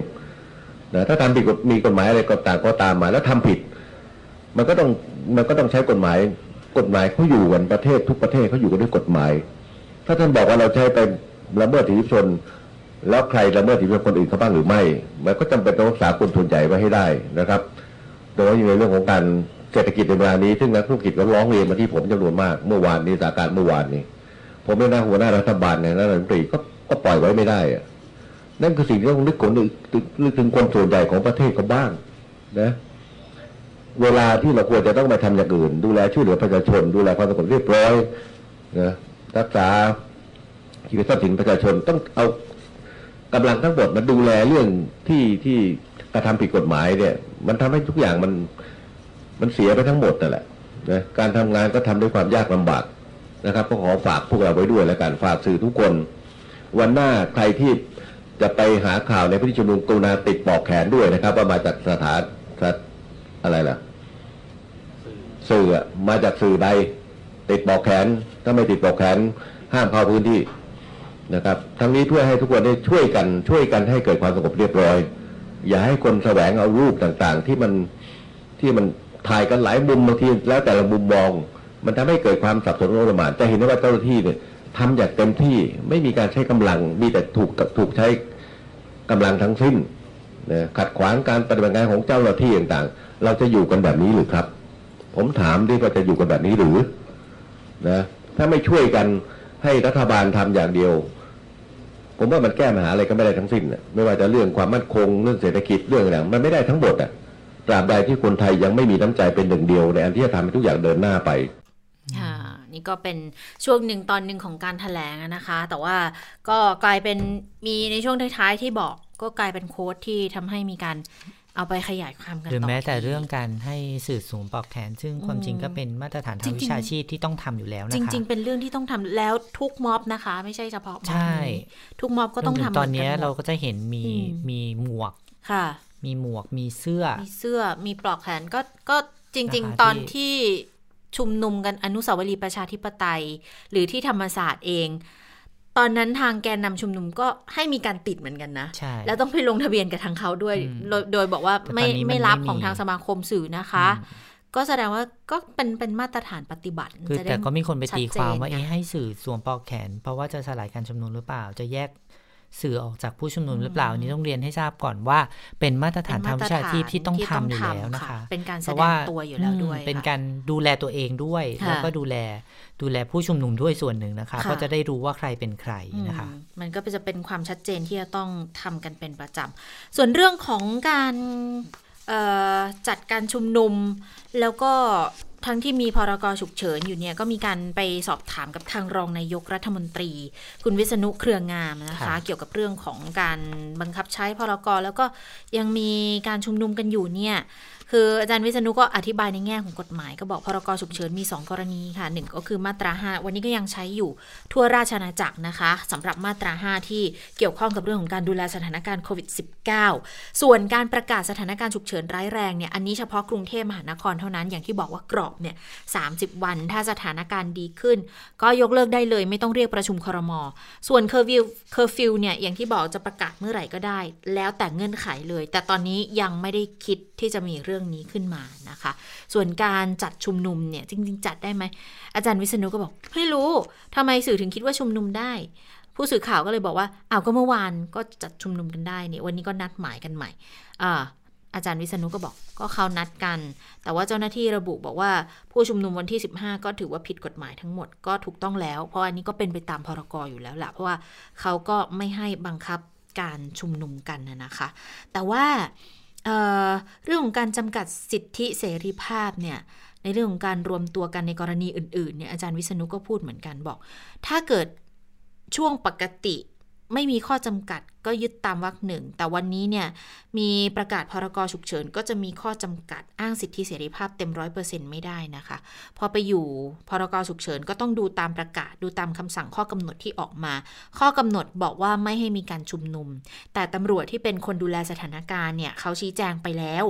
D: นะถ้าทำผิดมีกฎหมายอะไรก็ต่างก็ตามมาแล้วทำผิด มันก็ต้องมันก็ต้องใช้กฎหมาย กฎหมายเขาอยู่กันประเทศทุกประเทศเขาอยู่กันด้วยกฎหมาย ถ้าท่านบอกว่าเราใช้ไปละเมิดสิทธิชน แล้วใครละเมิดสิทธิชนคนอื่นเขาบ้างหรือไม่ มันก็จำเป็นต้องรักษาคนส่วนใหญ่ไว้ให้ได้นะครับ โดยเฉพาะในเรื่องของการ เศรษฐกิจในเวลานี้ซึ่งนักธุรกิจก็ร้องเรียนมาที่ผมจำนวนมากเมื่อวานนี้สถานการณ์เมื่อวานนี้ ผมเป็นหน้าหัวหน้ารัฐบาลในนั้นรัฐมนตรีก็ก็ปล่อยไว้ไม่ได้อะนั่นคือสิ่งที่ต้องนึกคนนึกถึงคนส่วนใหญ่ของประเทศก็บ้าง นะ เวลาที่เราควรจะต้องไปทำอย่างอื่น ดูแลช่วยเหลือประชาชน ดูแลความสงบเรียบร้อยนะรักษาชีวิตทรัพย์สินประชาชนต้องเอากำลังทั้งหมดมาดูแลเรื่องที่ที่กระทำผิดกฎหมายเนี่ย มันทำให้ทุกอย่างมัน มันเสียไปทั้งหมดนั่นแหละนะการทำงานก็ทำด้วยความยากลำบากนะครับ ก็ขอฝากพวกเราไว้ด้วยแล้วกันฝากสื่อทุกคน วันหน้าใครที่จะไปหาข่าวในพิธีชุมนุมกรุณาติดปอกแขนด้วยนะครับ ว่ามาจากสถานอะไรล่ะสื่อมาจากสื่อใดติดปอกแขน ถ้าไม่ติดปอกแขน ห้ามเข้าพื้นที่นะครับ ทั้งนี้เพื่อให้ทุกคนได้ช่วยกันช่วยกันให้เกิดความสงบเรียบร้อย อย่าให้คนแสวงเอารูปต่างๆ ที่มันที่มัน ถ่ายกันหลายมุมบางทีแล้วแต่ละมุมมอง มันทำให้เกิดความสับสนโอลหมานจะเห็นได้ว่าเจ้าหน้าที่เนี่ยทำอย่างเต็มที่ไม่มีการใช้กำลังมีแต่ถูกถูกใช้กำลังทั้งสิ้นนะขัดขวางการปฏิบัติงานของเจ้าหน้าที่ต่างๆ เราจะอยู่กันแบบนี้หรือครับ ผมถามดิว่าจะอยู่กันแบบนี้หรือนะถ้าไม่ช่วยกันให้รัฐบาลทำอย่างเดียว ผมว่ามันแก้ปัญหาอะไรก็ไม่ได้ทั้งสิ้นไม่ว่าจะเรื่องความมั่นคงเรื่องเศรษฐกิจเรื่องอะไรมันไม่ได้ทั้งหมดอะ ตราบใดที่คนไทยยังไม่มีน้ำใจเป็นหนึ่งเดียว ในอันที่จะทำให้ทุกอย่างเดินหน้าไป
B: ค่ะนี่ก็เป็นช่วงหนึ่งตอนหนึ่งของการถแถลงนะคะ แต่ว่าก็กลายเป็นมีในช่วงท้ายๆที่บอกก็กลายเป็นโค้ดที่ทำให้มีการเอาไปขยายความกัน
C: หรือ
B: ต่อ
C: แม้แต่เรื่องการให้สื่อสูงปลอกแขน ซึ่งความจริงก็เป็นมาตรฐานทาง
B: จริงๆ
C: วิชาชีพที่ต้องทำอยู่แล้วนะคะ
B: จริง ๆ เป็นเรื่องที่ต้องทำแล้วทุกม็อบนะคะ ไม่ใช่เฉพาะม็อบ
C: ใช่
B: นี้ทุกม็อบก็ต้อง
C: รวม
B: ทำ
C: ถึตอนเนี้ย
B: หมืกัหมด
C: เราก็จะเห็นมี
B: อืม
C: มีหมวก
B: ค่ะ
C: มีหมวกมีเสื้อ
B: มีเสื้อมีปลอกแขนก็ก็จริง
C: นะคะ
B: ๆตอน
C: ที่
B: ที่ชุมนุมกันอนุสาวรีย์ประชาธิปไตย หรือที่ธรรมศาสตร์เอง ตอนนั้นทางแกนนำชุมนุมก็ให้มีการติดเหมือนกันนะ
C: ใช่
B: แล้วต้องไปลงทะเบียนกับทางเขาด้วย
C: อืม
B: โดยโดยบอกว่า
C: แต่ตอน
B: ไม่
C: นี้มัน
B: ไม่รับ
C: ไม่มี
B: ของทางสมาคมสื่อนะคะ ก็แสดงว่าก็เป็นเป็นมาตรฐานปฏิบัติ
C: คือ
B: จะได้
C: แต่ก็มีคนไปตีความว่า
B: ชัดเจนไง
C: เอ๊ะให้สื่อสวมปลอกแขน เพราะว่าจะสลายการชุมนุมหรือเปล่าจะแยก สื่อออกจากผู้ชุมนุมหรือเปล่าอันนี้ต้องเรียนให้ทราบก่อนว่า เป็นมาตรฐานทางวิชาชีพที่ต้องทำอยู่แล้วนะคะ
B: เป็นการ
C: เพ
B: แส
C: ราะ
B: ด
C: ว่าง
B: ตัวอยู่แล้วด้วย
C: เป็น
B: ค่ะ
C: การดูแลตัวเองด้วย
B: ค่ะ
C: แล้วก็ดูแลดูแลผู้ชุมนุมด้วยส่วนหนึ่งนะคะ
B: ค่ะ
C: ก็จะได้รู้ว่าใครเป็นใครนะคะ
B: อืมมันก็จะเป็นความชัดเจนที่จะต้องทำกันเป็นประจำส่วนเรื่องของการเอ่อจัดการชุมนุมแล้วก็ ทั้งที่มีพรกฉุกเฉินอยู่เนี่ยก็มีการไปสอบถามกับทางรองนายกรัฐมนตรี คุณวิษณุเครืองามนะ
C: ครั
B: คะ
C: บ
B: เกี่ยวกับเรื่องของการบังคับใช้พรกแล้วก็ยังมีการชุมนุมกันอยู่เนี่ยคืออาจารย์วิษณุก็อธิบายในแง่ของกฎหมายก็บอกพรกฉุกเฉินมี 2 กรณีค่ะหนึ่งก็คือมาตรา 5 วันนี้ก็ยังใช้อยู่ทั่วราชอาณาจักรนะคะสำหรับมาตรา 5 ที่เกี่ยวข้องกับเรื่องของการดูแลสถานการณ์โควิด -19 ส่วนการประกาศสถานการณ์ฉุกเฉินร้ายแรงเนี่ยอันนี้เฉพาะกรุงเทพมหานครเท่านั้นอย่างที่บอกว่ากรอบเนี่ย30 วัน ถ้าสถานการณ์ดีขึ้น ก็ยกเลิกได้เลย ไม่ต้องเรียกประชุมครมส่วนเคอร์ฟิวเคอร์ฟิวเนี่ยอย่างที่บอกจะประกาศเมื่อไหร่ก็ได้ แล้วแต่เงื่อนไขเลย แต่ตอนนี้ยังไม่ได้คิดที่จะมีเรื่องนี้ขึ้นมานะคะ ส่วนการจัดชุมนุมเนี่ยจริง ๆ จัดได้ไหมอาจารย์วิษณุก็บอกไม่รู้ทำไมสื่อถึงคิดว่าชุมนุมได้ผู้สื่อข่าวก็เลยบอกว่า อ้าว ก็เมื่อวานก็จัดชุมนุมกันได้เนี่ยวันนี้ก็นัดหมายกันใหม่ อ่า อาจารย์วิษณุก็บอกก็เขานัดกัน แต่ว่าเจ้าหน้าที่ระบุบอกว่าผู้ชุมนุมวันที่ 15 ก็ถือว่าผิดกฎหมายทั้งหมดก็ถูกต้องแล้ว เพราะอันนี้ก็เป็นไปตามพรกอยู่แล้วแหละเพราะว่าเขาก็ไม่ให้บังคับการชุมนุมกันนะนะคะ แต่ว่าเเรื่องของการจำกัดสิทธิเสรีภาพเนี่ยในเรื่องของการรวมตัวกันในกรณีอื่นๆเนี่ยอาจารย์วิษณุก็พูดเหมือนกันบอก ถ้าเกิดช่วงปกติไม่มีข้อจำกัด ก็ยึดตามวรรคหนึ่ง แต่วันนี้เนี่ยมีประกาศพรกฉุกเฉิน ก็จะมีข้อจำกัดอ้างสิทธิเสรีภาพเต็มร้อยเปอร์เซ็นต์ไม่ได้นะคะ พอไปอยู่พรกฉุกเฉิน ก็ต้องดูตามประกาศดูตามคำสั่งข้อกำหนดที่ออกมา ข้อกำหนดบอกว่าไม่ให้มีการชุมนุม แต่ตำรวจที่เป็นคนดูแลสถานการณ์เนี่ยเขาชี้แจงไปแล้ว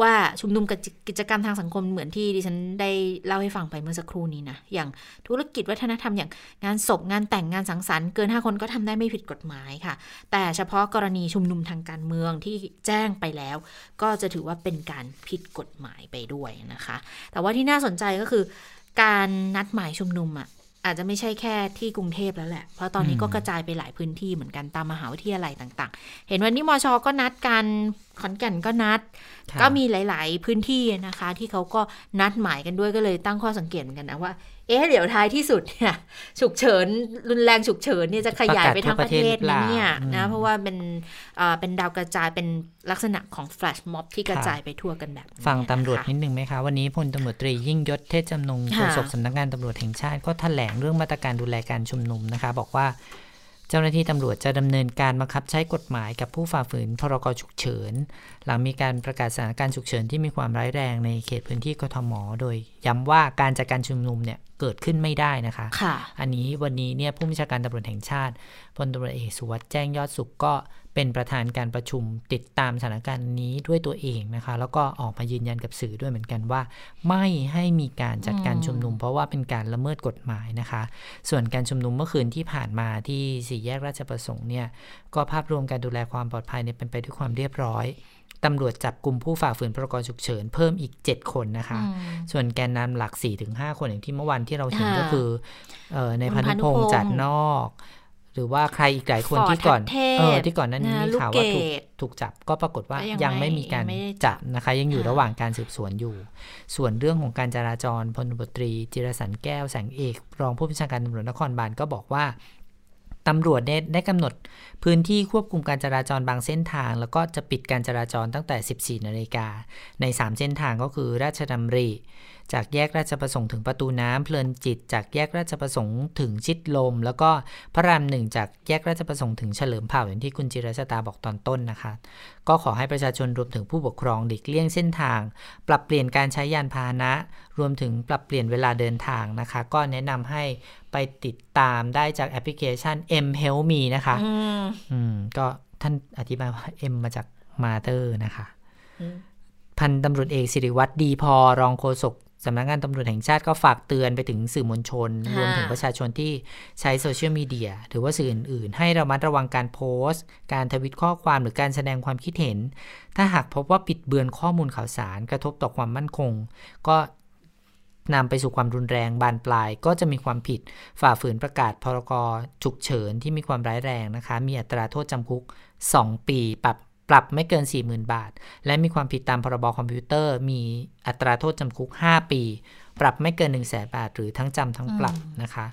B: ว่าชุมนุมกับกิจกรรมทางสังคมเหมือนที่ดิฉันได้เล่าให้ฟังไปเมื่อสักครู่นี้นะอย่างธุรกิจวัฒนธรรมอย่างงานศพงานแต่งงานสังสรรค์เกิน5คนก็ทำได้ไม่ผิดกฎหมายค่ะ แต่เฉพาะกรณีชุมนุมทางการเมืองที่แจ้งไปแล้ว ก็จะถือว่าเป็นการผิดกฎหมายไปด้วยนะคะ แต่ว่าที่น่าสนใจก็คือ การนัดหมายชุมนุมอะอาจจะไม่ใช่แค่ที่กรุงเทพแล้วแหละ เพราะตอนนี้ก็
C: อืม
B: กระจายไปหลายพื้นที่เหมือนกันตามมหาวิทยาลัยต่าง ๆ เห็นวันนี้มชก็นัดกันขอนแก่นก็นัด
C: ค่ะ
B: ก็มีหลาย ๆ พื้นที่นะคะ ที่เขาก็นัดหมายกันด้วยก็เลยตั้งข้อสังเกตเหมือนกันนะว่า เอ๊ะเดี๋ยวท้ายที่สุดเนี่ยฉุกเฉินรุนแรงฉุกเฉินเนี่ยจะขยายไปทั้งประเทศไหมเนี่ยนะเพราะว่าเป็นเอ่อเป็นดาวกระจายเป็นลักษณะของแฟลชม็อบที่กระจายไปทั่วกันแบบนี้
C: ฟังตำรวจ
B: นะคะ
C: นิดนึงไหมคะ วันนี้พลตำรวจตรียิ่งยศเทศจำนงโฆ
B: ค่ะ
C: ษกสำนักงานตำรวจแห่งชาติก็แถลงเรื่องมาตรการดูแลการชุมนุมนะคะ บอกว่าเจ้าหน้าที่ตำรวจจะดำเนินการบังคับใช้กฎหมายกับผู้ฝ่าฝืนพรกฉุกเฉิน หลังมีการประกาศสถานการณ์ฉุกเฉินที่มีความร้ายแรงในเขตพื้นที่กทม โดย ย้ำว่าการจัดการชุมนุมเนี่ยเกิดขึ้นไม่ได้นะคะ
B: ค่ะ
C: อันนี้วันนี้เนี่ยผู้บัญชาการตำรวจแห่งชาติพลตำรวจเอกสุวัสด์แจ้งยอดสุขก็เป็นประธานการประชุมติดตามสถานการณ์นี้ด้วยตัวเองนะคะ แล้วก็ออกมายืนยันกับสื่อด้วยเหมือนกันว่า ไม่ให้มีการจัดการ
B: อืม
C: ชุมนุม เพราะว่าเป็นการละเมิดกฎหมายนะคะ ส่วนการชุมนุมเมื่อคืนที่ผ่านมาที่สี่แยกราชประสงค์เนี่ยก็ภาพรวมการดูแลความปลอดภัยเนี่ยเป็นไปด้วยความเรียบร้อย ตำรวจจับกลุ่มผู้ฝ่าฝืนพรกฉุกเฉินเพิ่มอีก 7 คนนะคะ
B: อืม
C: ส่วนแกนนำหลัก 4-5 คนอย่างที่เมื่อวันที่เราเห็น
B: ค่ะ
C: ก็คือเออใน
B: คุ
C: พั
B: ณ
C: น
B: พานุ
C: ธุพ
B: พ
C: ง
B: งษ์
C: ษ์จัดนอก หรือว่าใครอีกหลายคน
B: ฟอร์ด
C: ที่ก่อน
B: ทัศเทพ
C: เออที่ก่อนหนั้น
B: นะ
C: มี
B: ลูก
C: ข่าวว่าถูก
B: เกด
C: ถูกจับก็ปรากฏว่า
B: ก็ยัง
C: ยัง
B: ไม่
C: ไม่มีการ
B: ยังไม่ได้จั
C: จั
B: บบ
C: นะคะ ยังอยู่
B: ค่ะ
C: ระหว่างการสืบสวนอยู่ ส่วนเรื่องของการจราจรพลตำรวจตรีจิรสันแก้วแสงเอก รองผู้บัญชาการตำรวจนครบาลก็บอกว่า ตำรวจได้ได้กำหนดพื้นที่ควบคุมการจราจรบางเส้นทาง แล้วก็จะปิดการจราจรตั้งแต่ 14 นาฬิกาใน 3 เส้นทางก็คือราชดำริจากแยกราชประสงค์ถึงประตูน้ำเพลินจิต จากแยกราชประสงค์ถึงชิดลม แล้วก็พระรามหนึ่งจากแยกราชประสงค์ถึงเฉลิมเผ่าอย่างที่คุณจิรชตาบอกตอนต้นนะคะ ก็ขอให้ประชาชนรวมถึงผู้ปกครองหลีกเลี่ยงเส้นทาง ปรับเปลี่ยนการใช้ยานพาหนะ รวมถึงปรับเปลี่ยนเวลาเดินทางนะคะ ก็แนะนำให้ไปติดตามได้จากแอปพลิเคชัน M Help Me นะคะอืมก็ท่านอธิบายว่า M มาจาก Mother นะคะพันตำรวจเอกสิริวัตรดีพอรองโฆษก สำนักงานตำรวจแห่งชาติก็ฝากเตือนไปถึงสื่อมวลชน รวมถึงประชาชนที่ใช้โซเชียลมีเดียหรือว่าสื่ออื่น ๆ ให้ระมัดระวังการโพสต์ การทวิตข้อความหรือการแสดงความคิดเห็น ถ้าหากพบว่าปิดเบือนข้อมูลข่าวสารกระทบต่อความมั่นคง ก็นำไปสู่ความรุนแรงบานปลาย ก็จะมีความผิดฝ่าฝืนประกาศพรกฉุกเฉินที่มีความร้ายแรงนะคะ มีอัตราโทษจำคุก 2 ปี ปรับ ปรับไม่เกิน 40,000 บาท และมีความผิดตามพรบคอมพิวเตอร์ มีอัตราโทษจำคุก 5 ปี ปรับไม่เกิน 1 0 0 0 0แบาท หรือทั้งจำทั้งปรับนะคะ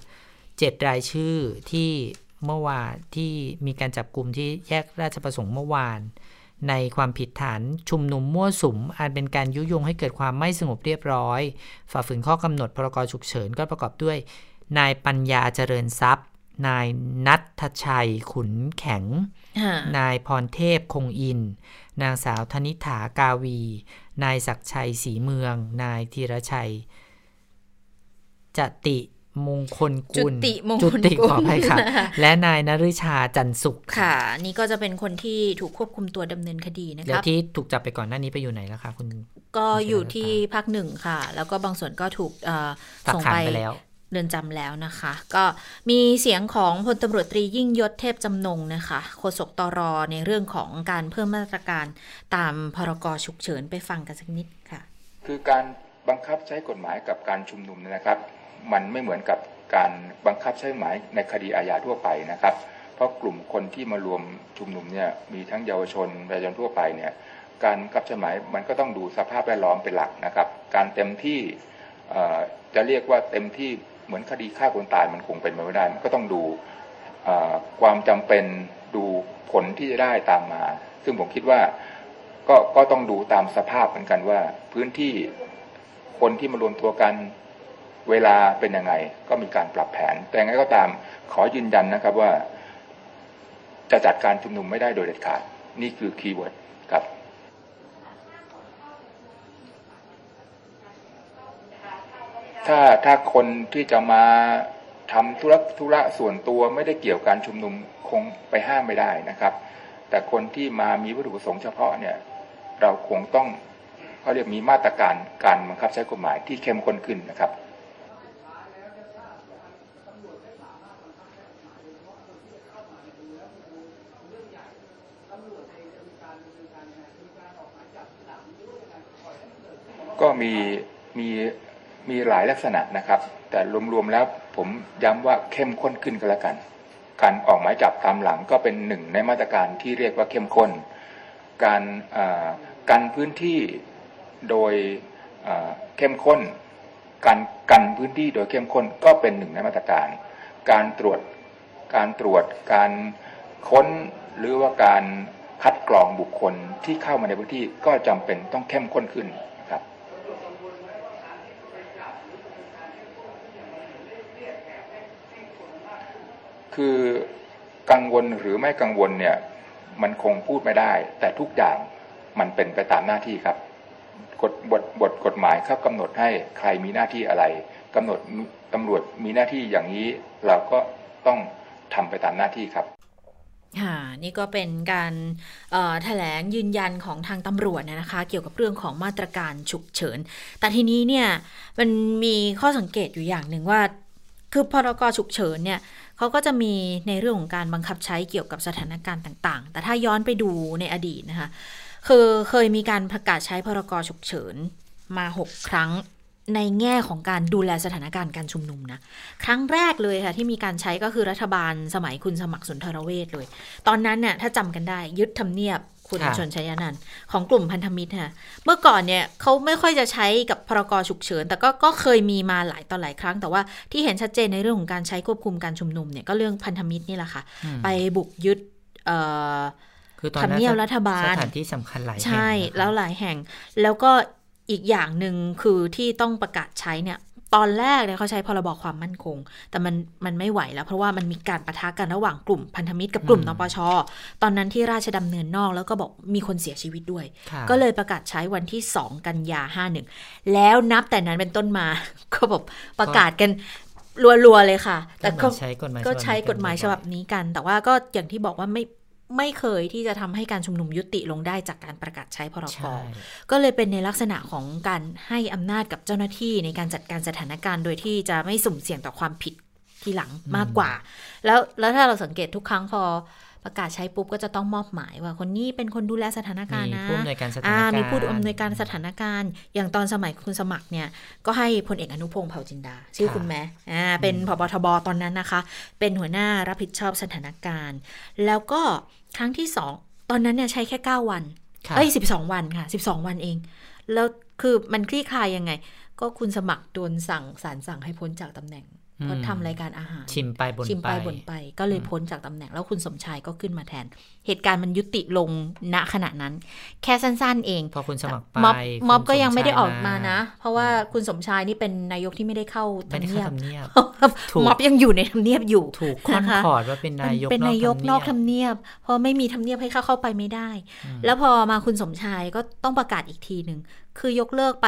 C: เจ็ดรายชื่อที่เมื่อวานที่มีการจับกลุ่มที่แยกราชประสงค์เมื่อวาน ในความผิดฐานชุมนุมมั่วสุมอาจเป็นการยุยงให้เกิดความไม่สงบเรียบร้อย ฝ่าฝืนข้อกำหนดพรกฉุกเฉินก็ประกอบด้วย นายปัญญาเจริญทรัพย์ นายนัทชัยขุนแข็ง นายพรเทพคงอิน นางสาวธนิฐากาวี นายศักชัยศรีเมือง นายธีรชัยจติมงคลกุล
B: จุติมงคล
C: จุติ
B: กุล
C: ขออภัยค่ะ และนายนฤชาจันสุข
B: ค่ะ นี่ก็จะเป็นคนที่ถูกควบคุมตัวดำเนินคดีนะ
C: แล้
B: ควรับ
C: ที่ถูกจับไปก่อนหน้านี้ไปอยู่ไหนแล้วคะคุณ
B: ก็อยู่ที่ภาคหนึ่งค่ะ แล้วก็บางส่วนก็ถูกเอ่อ
C: ฝาก
B: ส่ง
C: ขัง
B: ไป
C: ไปแล้ว
B: เรือนจำแล้วนะคะ ก็มีเสียงของพลตำรวจตรียิ่งยศเทพจำนงนะคะโฆษกตรในเรื่องของการเพิ่มมาตรการตามพรกฉุกเฉินไปฟังกันสักนิดค่ะ
E: คือการบังคับใช้กฎหมายกับการชุมนุมนะครับ มันไม่เหมือนกับการบังคับใช้กฎหมายในคดีอาญาทั่วไปนะครับ เพราะกลุ่มคนที่มารวมชุมนุมเนี่ยมีทั้งเยาวชนประชาชนทั่วไปเนี่ยการบังคับใช้หมายมันก็ต้องดูสภาพแวดล้อมเป็นหลักนะครับ การเต็มที่จะเรียกว่าเต็มที่ เหมือนคดีฆ่าคนตายมันคงเป็นไปไม่ได้มันก็ต้องดูความจำเป็นดูผลที่จะได้ตามมา ซึ่งผมคิดว่าก็ก็ต้องดูตามสภาพเหมือนกันว่า พื้นที่คนที่มารวมตัวกันเวลาเป็นยังไง ก็มีการปรับแผน แต่ยังไงก็ตามขอยืนยันนะครับว่าจะจัดการชุมนุมไม่ได้โดยเด็ดขาด นี่คือ keyword ครับ ถ้าถ้าคนที่จะมาทำธุระธุระส่วนตัวไม่ได้เกี่ยวกับการชุมนุมคงไปห้ามไม่ได้นะครับ แต่คนที่มามีวัตถุประสงค์เฉพาะเนี่ยเราคงต้องเขาเรียกมีมาตรการการบังคับใช้กฎหมายที่เข้มข้นขึ้นนะครับก็มีมี มีหลายลักษณะนะครับ แต่รวมๆแล้วผมย้ำว่าเข้มข้นขึ้นก็แล้วกัน การออกหมายจับตามหลังก็เป็นหนึ่งในมาตรการที่เรียกว่าเข้มข้น การอ่ากันพื้นที่โดยอ่าเข้มข้น การกันพื้นที่โดยเข้มข้นก็เป็นหนึ่งในมาตรการ การตรวจการตรวจการค้นหรือว่าการคัดกรองบุคคลที่เข้ามาในพื้นที่ก็จำเป็นต้องเข้มข้นขึ้นนะ คือกังวลหรือไม่กังวลเนี่ย มันคงพูดไม่ได้ แต่ทุกอย่างมันเป็นไปตามหน้าที่ครับกฎบทบทกฎหมายเขากำหนดให้ใครมีหน้าที่อะไรกำหนดตำรวจมีหน้าที่อย่างนี้ เราก็ต้องทำไปตามหน้าที่ครับ
B: ค่ะนี่ก็เป็นการแถลงยืนยันของทางตำรวจนะคะ เกี่ยวกับเรื่องของมาตรการฉุกเฉิน แต่ทีนี้เนี่ยมันมีข้อสังเกตอยู่อย่างหนึ่งว่า คือพรกฉุกเฉินเนี่ย เขาก็จะมีในเรื่องของการบังคับใช้เกี่ยวกับสถานการณ์ต่าง ๆ แต่ถ้าย้อนไปดูในอดีตนะคะคือเคยมีการประกาศใช้พรกฉุกเฉินมา 6 ครั้งในแง่ของการดูแลสถานการณ์การชุมนุมนะ ครั้งแรกเลยค่ะที่มีการใช้ก็คือรัฐบาลสมัยคุณสมัครสุนทรเวชเลย ตอนนั้นเนี่ยถ้าจำกันได้ยึดทำเนียบ คุณชนชัยนันท์ของกลุ่มพันธมิตรค่ะเมื่อก่อนเนี่ยเขาไม่ค่อยจะใช้กับพรกฉุกเฉิน แต่ก็ก็เคยมีมาหลายต่อหลายครั้ง แต่ว่าที่เห็นชัดเจนในเรื่องของการใช้ควบคุมการชุมนุมเนี่ยก็เรื่องพันธมิตรนี่แหละค่ะ ไปบุกยึดทำเนียบรัฐบาล
C: สถานที่สำคัญหลายแห่งใช่
B: แล้วหลายแห่งแล้วก็อีกอย่างหนึ่งคือที่ต้องประกาศใช้เนี่ย ตอนแรกเนี่ยเขาใช้พรบความมั่นคง แต่มันมันไม่ไหวแล้วเพราะว่ามันมีการประทะกันระหว่างกลุ่มพันธมิตรกับกลุ่มนปช ตอนนั้นที่ราชดำเนินนอกแล้วก็บอกมีคนเสียชีวิตด้วย ก็เลยประกาศใช้วันที่ 2 กันยาห้าหนึ่งแล้วนับแต่นั้นเป็นต้นมาก็บอกประกาศกันรัวๆเลยค่ะ แต่ก็ใช้กฎหมายก็ใช้กฎหมายฉบับนี้กัน แต่ว่าก็อย่างที่บอกว่าไม่ ไม่เคยที่จะทำให้การชุมนุมยุติลงได้จากการประกาศใช้พรกก็เลยเป็นในลักษณะของการให้อำนาจกับเจ้าหน้าที่ในการจัดการสถานการณ์โดยที่จะไม่สุ่มเสี่ยงต่อความผิดทีหลังมากกว่า แล้วแล้วถ้าเราสังเกตทุกครั้งพอ ประกาศใช้ปุ๊บก็จะต้องมอบหมายว่าคนนี้เป็นคนดูแลสถานการณ์นะมีผู้อำนวยการสถานการณ์มีผู้อำนวยการสถานการณ์ อย่างตอนสมัยคุณสมัครเนี่ย ก็ให้พลเอกอนุพงศ์เผ่าจินดา ชื่อคุณแม่อ่าเป็นผบทบตอนนั้นนะคะ เป็นหัวหน้ารับผิดชอบสถานการณ์ แล้วก็ครั้งที่สองตอนนั้นเนี่ยใช้แค่เก้าวันเอ้ยสิบสองวันค่ะสิบสองวันเอง แล้วคือมันคลี่คลายยังไง ก็คุณสมัครโดนสั่งสารสั่งให้พ้นจากตำแหน่ง เพราะทำรายการอาหาร
C: ชิมไปบน
B: ชิมไปบนไป ก็เลยพ้นจากตำแหน่งแล้วคุณสมชายก็ขึ้นมาแทน เหตุการณ์มันยุติลงณขณะนั้น แค่สั้นๆ เอง
C: พอคุณสมัคร
B: ไปม็อบก็ยังไม่ได้ออกมานะ เพราะว่าคุณสมชายนี่เป็นนายกที่ไม่ได้เข้าทำเนียบม็อบยังอยู่ในทำเนียบอยู่
C: ถูกค่อนคอร์ดว่าเป็นนายก
B: เป็นนายกนอกทำเนียบเพราะไม่มีทำเนียบให้เข้าเข้าไปไม่ได้ แล้วพอมาคุณสมชายก็ต้องประกาศอีกทีหนึ่งคือยกเลิกไป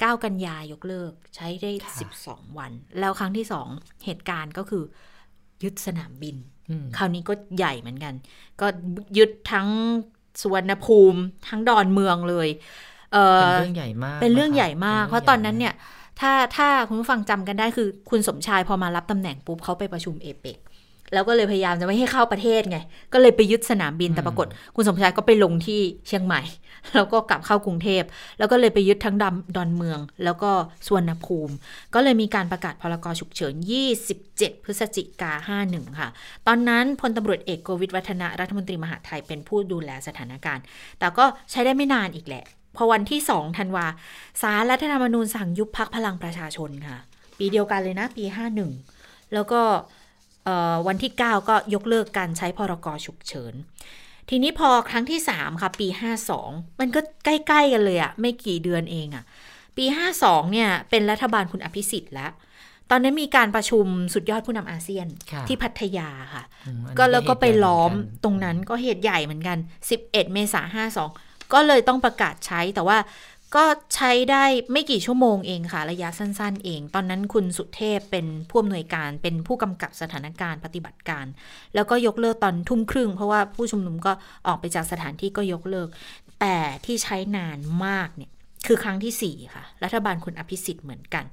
B: เก้ากันยายกเลิกใช้ได้สิบสองวัน แล้วครั้งที่สองเหตุการณ์ก็คือ ยึดสนามบิน คราวนี้ก็ใหญ่เหมือนกัน ก็ยึดทั้งสวนภูมิทั้งดอนเมืองเลย
C: เเป็นเรื่องใหญ่มาก
B: เป็นเรื่องใหญ่มาก เพราะตอนนั้นเนี่ย ถ้าถ้าคุณผู้ฟังจำกันได้คือ คุณสมชายพอมารับตำแหน่งปุ๊บเขาไปประชุมเอเปก แล้วก็เลยพยายามจะไม่ให้เข้าประเทศไง ก็เลยไปยึดสนามบินแต่ปรากฏ คุณสมชายก็ไปลงที่เชียงใหม่ แล้วก็กลับเข้ากรุงเทพ แล้วก็เลยไปยึดทั้งดำดอนเมือง แล้วก็สวนภูมิ ก็เลยมีการประกาศพรกฉุกเฉิน 27 พฤศจิกา 51 ค่ะ ตอนนั้นพลตำรวจเอกโกวิทวัฒนะรัฐมนตรีมหาไทยเป็นผู้ดูแลสถานการณ์ แต่ก็ใช้ได้ไม่นานอีกแหละ พอวันที่2ธันวาสารรัฐธรรมนูญสั่งยุบพักพลังประชาชนค่ะ ปีเดียวกันเลยนะปี 51 แล้วก็ วันที่ 9 ก็ยกเลิกการใช้พรกฉุกเฉิน ทีนี้พอครั้งที่ 3 ค่ะ ปี 52 มันก็ใกล้ ๆ กันเลยอะไม่กี่เดือนเองอะปี 52 เนี่ย เป็นรัฐบาลคุณอภิสิทธิ์แล้วตอนนั้นมีการประชุมสุดยอดผู้นำอาเซียนที่พัทยาค่ะ ก็แล้วก็ไปล้อมตรงนั้นก็เหตุใหญ่เหมือนกัน 11 เมษายน52ก็เลยต้องประกาศใช้แต่ว่า ก็ใช้ได้ไม่กี่ชั่วโมงเองค่ะ ระยะสั้น ๆ เอง ตอนนั้นคุณสุเทพเป็นผู้อำนวยการเป็นผู้กำกับสถานการณ์ปฏิบัติการ แล้วก็ยกเลิกตอนทุ่มครึ่ง เพราะว่าผู้ชุมนุมก็ออกไปจากสถานที่ก็ยกเลิก แต่ที่ใช้นานมากเนี่ยคือครั้งที่ 4 ค่ะ รัฐบาลคุณอภิสิทธิ์เหมือนกัน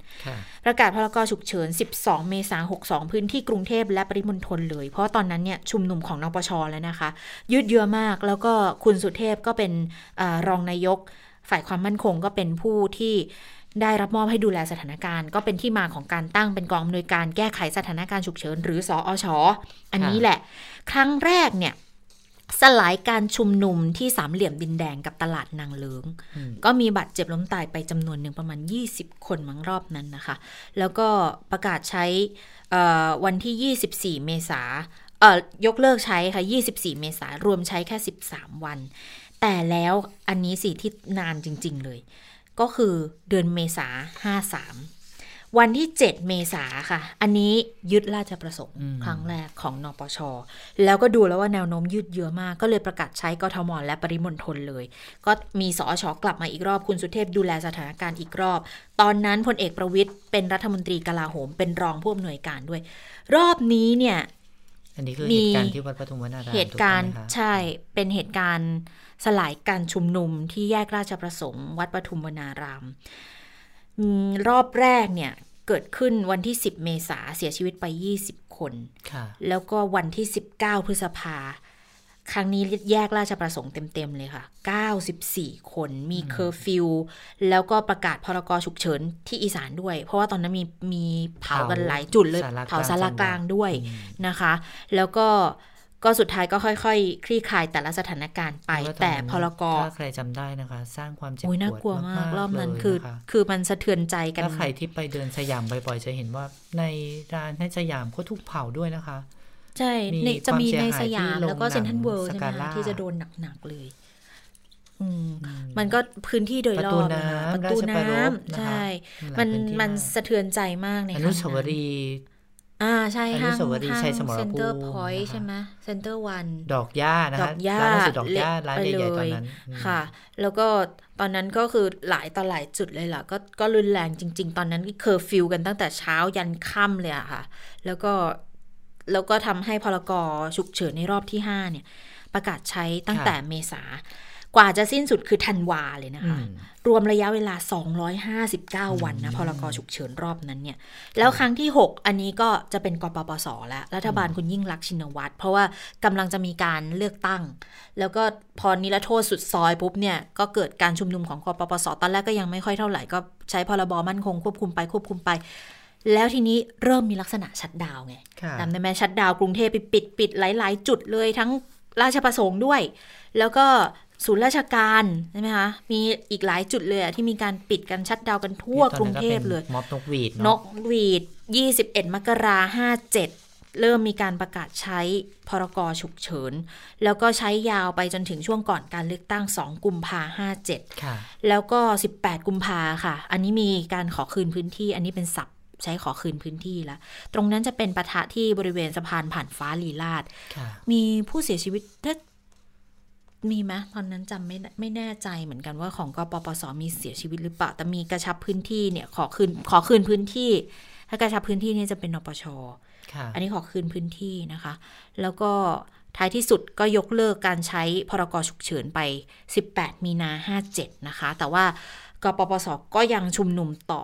B: ประกาศพรกฉุกเฉิน 12 เมษายน 62 พื้นที่กรุงเทพและปริมณฑลเลย เพราะตอนนั้นเนี่ยชุมนุมของนปชแล้วนะคะ ยืดเยื้อมากแล้วก็คุณสุเทพก็เป็นอรองนายก ฝ่ายความมั่นคงก็เป็นผู้ที่ได้รับมอบให้ดูแลสถานการณ์ ก็เป็นที่มาของการตั้งเป็นกองอำนวยการแก้ไขสถานการณ์ฉุกเฉิน หรือสออชออันนี้แหละ ครั้งแรกเนี่ยสลายการชุมนุมที่สามเหลี่ยมดินแดงกับตลาดนางเลิง ก็มีบัตรเจ็บล้มตายไปจำนวนหนึ่งประมาณ 20 คนมั้งรอบนั้นนะคะ แล้วก็ประกาศใช้วันที่ 24 เมษายกเลิกใช้ค่ะ 24 เมษารวมใช้แค่ 13 วัน แต่แล้วอันนี้สิที่นานจริง ๆ เลย ก็คือเดือนเมษาห้าสามวันที่ 7 เมษาค่ะ อันนี้ยึดราชประสงค์ครั้งแรกของนปช แล้วก็ดูแล้วว่าแนวโน้มยืดเยื้อมาก ก็เลยประกาศใช้กทม และปริมณฑลเลย ก็มีสอชอกลับมาอีกรอบ คุณสุเทพดูแลสถานการณ์อีกรอบ ตอนนั้นพลเอกประวิทย์เป็นรัฐมนตรีกลาโหม เป็นรองผู้อำนวยการด้วย รอบนี้เนี่ย
C: อันนี้คือเหตุการณ์ที่วัดปทุมวนาราม
B: เหตุการณ์ใช่เป็นเหตุการณ์สลายการชุมนุมที่แยกราชประสงค์ วัดปทุมวนาราม รอบแรกเนี่ยเกิดขึ้นวันที่ 10 เมษาเสียชีวิตไป 20 คนแล้วก็วันที่ 19 พฤษภาค รั้งนี้แยกราชประสงค์เต็ม ๆ เลยค่ะ 94 คนมีเคอร์ฟิวแล้วก็ประกาศพรกฉุกเฉินที่อีสานด้วย เพราะว่าตอนนั้นมีมีเผากันหลายจุดเลย เผาศาลากลางด้วยนะคะ แล้วก็ก็สุดท้ายก็ค่อยๆคลี่คลายแต่ละสถานการณ์ไป แต่พรก
C: ถ้าใครจำได้นะคะ สร้างความเจ็บป
B: ว
C: ด
B: น่ากลัวมากรอบนั้นคือ
C: ค
B: คือมันสะเทือนใจกัน
C: ถ้าใครที่ไปเดินสยามบ่อยๆจะเห็นว่าในร้านในสยามก็ถูกเผาด้วยนะคะ
B: ใช่จะมีในสยามแล้วก็ Central World ใช่ไหมที่จะโดนหนัก ๆ เลยมันก็พื้นที่โดยรอบ
C: ประตูน้ำ
B: ใช่ มันมันสะเทือนใจมากใน
C: อนุสาวรีย์
B: อ่าใช่
C: ห้างห้าง
B: Center Point ใช่ไหม Center One
C: ดอกหญ้านะคะดอกหญ้าดอกหญ้าร้านใหญ่ๆตอนนั้น
B: ค่ะ แล้วก็ตอนนั้นก็คือหลายต่อหลายจุดเลยล่ะก็ก็รุนแรงจริง ๆ ตอนนั้นเคอร์ฟิวกันตั้งแต่เช้ายันค่ำเลยอะค่ะ แล้วก็ แล้วก็ทำให้พลกรฉุกเฉินในรอบที่ห้าเนี่ย ประกาศใช้ตั้งแต่เมษากว่าจะสิ้นสุดคือธันวาเลยนะคะ รวมระยะเวลา 259 วันนะพลกรฉุกเฉินรอบนั้นเนี่ย แล้วครั้งที่ 6 อันนี้ก็จะเป็นกปปสแล้ว รัฐบาลคุณยิ่งรักชินวัตรเพราะว่ากำลังจะมีการเลือกตั้ง แล้วก็พอนิรโทษสุดซอยปุ๊บเนี่ย ก็เกิดการชุมนุมของกปปส ตอนแรกก็ยังไม่ค่อยเท่าไหร่ ก็ใช้พรบมั่นคงควบคุมไปควบคุมไป แล้วทีนี้เริ่มมีลักษณะชัดดาวไงจำได้ไหมชัดดาวกรุงเทพไปปิดปิดหลาย ๆ จุดเลยทั้งราชประสงค์ด้วย แล้วก็ศูนย์ราชการใช่ไหมคะ มีอีกหลายจุดเลยที่มีการปิดกันชัดดาวกันทั่วกรุงเทพเลย
C: ม็อบนกหวีด
B: นกหวีด 21 มกราห้าเจ็ดเริ่มมีการประกาศใช้พรกฉุกเฉิน แล้วก็ใช้ยาวไปจนถึงช่วงก่อนการเลือกตั้ง 2 กุมภาห้าเจ็ดแล้วก็ 18 กุมภาค่ะ อันนี้มีการขอคืนพื้นที่ อันนี้เป็นศัพท์ ใช้ขอคืนพื้นที่แล้วตรงนั้นจะเป็นประทะที่บริเวณสะพานผ่านฟ้าลีลาด มีผู้เสียชีวิตถ้ามีไหมตอนนั้นจำไม่ไม่แน่ใจเหมือนกันว่าของกปปสมีเสียชีวิตหรือเปล่า แต่มีกระชับพื้นที่เนี่ยขอคืนขอคืนพื้นที่ ถ้ากระชับพื้นที่นี่จะเป็นนปช อันนี้ขอคืนพื้นที่นะคะ แล้วก็ท้ายที่สุดก็ยกเลิกการใช้พรกฉุกเฉินไป 18 มีนา 57 นะคะ แต่ว่ากปปสก็ยังชุมนุมต่อ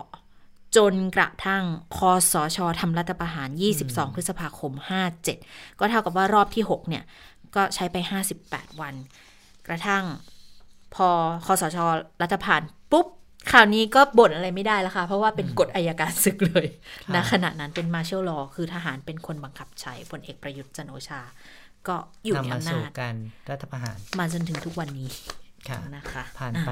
B: จนกระทั่งคอสชทำรัฐประหาร 22 พฤษภาคม 57 ก็เท่ากับว่ารอบที่ 6 เนี่ย ก็ใช้ไป 58 วัน กระทั่งพอคอสชรัฐผ่านปุ๊บข่าวนี้ก็บ่นอะไรไม่ได้แล้วค่ะ เพราะว่าเป็นกฎอายการศึกเลยนะขณะนั้นเป็นมาเชลลอคือทหารเป็นคนบังคับใช้พลเอกประยุทธ์จันโอชา ก็อยู่ในอำนาจ
C: การรัฐประหาร
B: มาจนถึงทุกวันนี้ นะคะ
C: ผ่านไป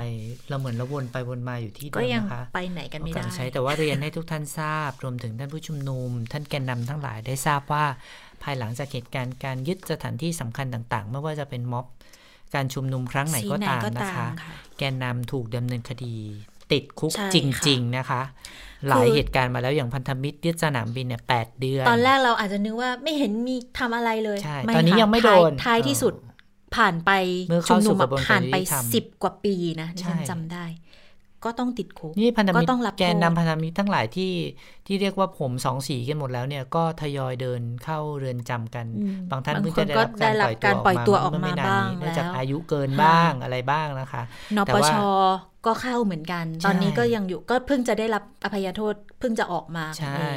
C: เราเหมือนเราวนไปวนมาอยู่ที่เดิมนะคะ
B: ไปไหนกันไม่ได้
C: ใช้แต่ว่าเรียนให้ทุกท่านทราบ รวมถึงท่านผู้ชุมนุม ท่านแกนนำทั้งหลายได้ทราบว่า ภายหลังจากเหตุการณ์การยึดสถานที่สำคัญต่างๆ ไม่ว่าจะเป็นม็อบการชุมนุมครั้งไหนก็ตามนะคะ แกนนำถูกดำเนินคดี ติดคุกจริง ๆนะคะ หลายเหตุการณ์มาแล้วอย่างพันธมิตรยึดสนามบินเนี่ยแปดเดือน
B: ตอนแรกเราอาจจะนึกว่าไม่เห็นมีทำอะไรเลย
C: ใช่ตอนนี้ยังไม่โดน
B: ท้ายที่สุด ผ่านไปชุมนุมผ่านไปสิบกว่าปีนะที่ฉันจำได้ ก็ต้องติดคุก
C: นี่พันธมิตรแกนนำพันธมิตรทั้งหลายที่ที่เรียกว่าผมสองสีกันหมดแล้วเนี่ยก็ทยอยเดินเข้าเรือนจำกัน บางท่านเพิ่งจะได้รับการปล่อยตัวออกมาบ้างเนื่องจากอายุเกินบ้างอะไรบ้างนะคะ
B: นปช ก็เข้าเหมือนกัน ตอนนี้ก็ยังอยู่ก็เพิ่งจะได้รับอภัยโทษเพิ่งจะออกมา
C: ใช่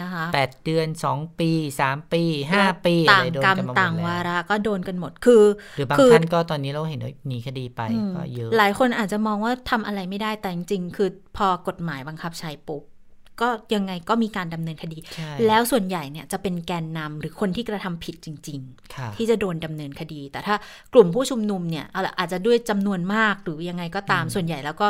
B: นะคะ
C: แปดเดือนสองปีสามปีห้าปี
B: ต่างกรรมต่างวาระก็โดนกันหมดคือ
C: หรือบางท่านก็ตอนนี้เราเห็นหนีคดีไปก็เยอะ
B: หลายคนอาจจะมองว่าทำอะไรไม่ได้แต่จริงๆคือพอกฎหมายบังคับใช้ปุ๊บ ก็ยังไงก็มีการดำเนินคดี แล้วส่วนใหญ่เนี่ยจะเป็นแกนนำหรือคนที่กระทำผิดจริง ๆ ที่จะโดนดำเนินคดี แต่ถ้ากลุ่มผู้ชุมนุมเนี่ยอาจจะด้วยจำนวนมากหรือยังไงก็ตามส่วนใหญ่แล้วก็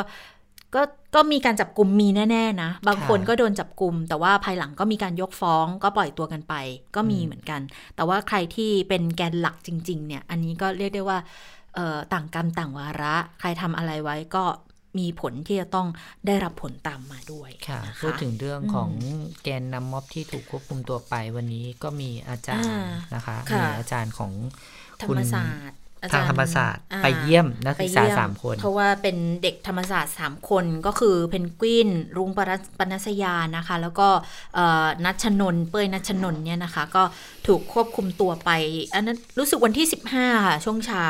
B: ก็ก็มีการจับกลุ่มมีแน่ ๆ นะ บางคนก็โดนจับกลุ่มแต่ว่าภายหลังก็มีการยกฟ้องก็ปล่อยตัวกันไป ก็มีเหมือนกัน แต่ว่าใครที่เป็นแกนหลักจริง ๆ เนี่ย อันนี้ก็เรียกได้ว่าต่างกรรมต่างวาระ ใครทำอะไรไว้ก็ มีผลที่จะต้องได้รับผลตามมาด้วย
C: ค่ะพูดถึงเรื่องของแกนนำม็อบที่ถูกควบคุมตัวไปวันนี้ก็มีอาจารย์นะคะมีอาจารย์ของ
B: ธรรมศาสตร์
C: ทางธรรมศาสตร์ไปเยี่ยมนักศึกษาสามคน
B: เพราะว่าเป็นเด็กธรรมศาสตร์สามคนก็คือเพนกวิน รุงปนัสยานะคะ แล้วก็นัชนนเป้ยนัชนนเนี่ยนะคะ ก็ถูกควบคุมตัวไป อันนั้นรู้สึกวันที่ 15 ค่ะ ช่วงเช้า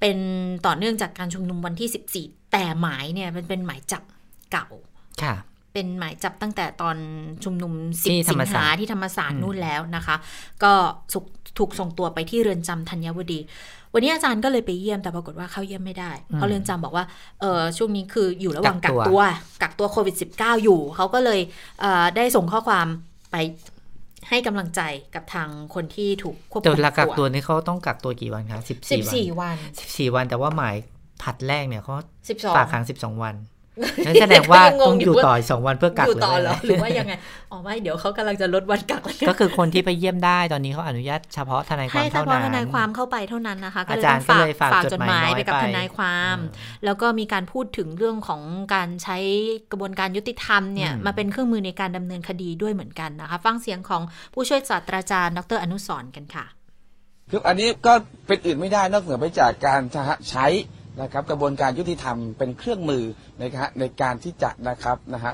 B: เป็นต่อเนื่องจากการชุมนุมวันที่ 14 แต่หมายเนี่ยมันเป็นหมายจับเก่า
C: ค่ะ
B: เป็นหมายจับตั้งแต่ตอนชุมนุมสิบสิงหาที่ธรรมศาสตร์นู่นแล้วนะคะ ก็ถูกส่งตัวไปที่เรือนจำธัญวดี วันนี้อาจารย์ก็เลยไปเยี่ยมแต่ปรากฏว่าเข้าเยี่ยมไม่ได้ เพราะเรือนจำบอกว่าเออช่วงนี้คืออยู่ระหว่างกักตัว กักตัวโควิด -19 อยู่ เขาก็เลยเได้ส่งข้อความไปให้กำลังใจกับทางคนที่ถูกควบคุม
C: ตั
B: ตัว
C: วกักตัวนี่เขาต้องกักตัวกี่วันคะสิบ
B: สิบ
C: สี่วัน
B: สี่วัน
C: สิบสี่วันแต่ว่าหมาย ผัดแรกเนี่ยเขา
B: สิบสอง
C: ฝากขังสิบสองวันนั่นแสดงว่าต้องอยู่ต่ออีกสองวันเพื่อกัก
B: อยู่ต่อ
C: เล
B: เหรอยหรือว่ายังไงอ๋อไม่เดี๋ยวเขากำลังจะลดวันกักแล้วกัน
C: ก็คือคนที่ไปเยี่ยมได้ตอนนี้เขาอนุญาตเฉพาะทนายควา
B: ให้
C: ม
B: เฉ
C: เท่า
B: พาะ
C: นั้น
B: ทนายความเข้าไปเท่านั้นนะคะก็เลย
C: อาจารย์
B: ต้องฝาก
C: ก็เลยฝาก
B: ฝาก
C: จ
B: จ
C: ด
B: ด
C: ห
B: ห
C: มามา
B: ยย
C: น้อย
B: ไปกับ
C: ไป
B: ทนายความ
C: เออ
B: แล้วก็มีการพูดถึงเรื่องของการใช้กระบวนการยุติธรรมเนี่ย
C: อืม
B: มาเป็นเครื่องมือในการดำเนินคดีด้วยเหมือนกันนะคะ ฟังเสียงของผู้ช่วยศาสตราจารย์ ดรอนุสรณ์กันค่ะ
F: คืออันนี้ก็เป็นอื่นไม่ได้นอกเหนือไปจากการใช้ นะครับกระบวนการยุติธรรมเป็นเครื่องมือในการในการที่จะนะครับนะฮะ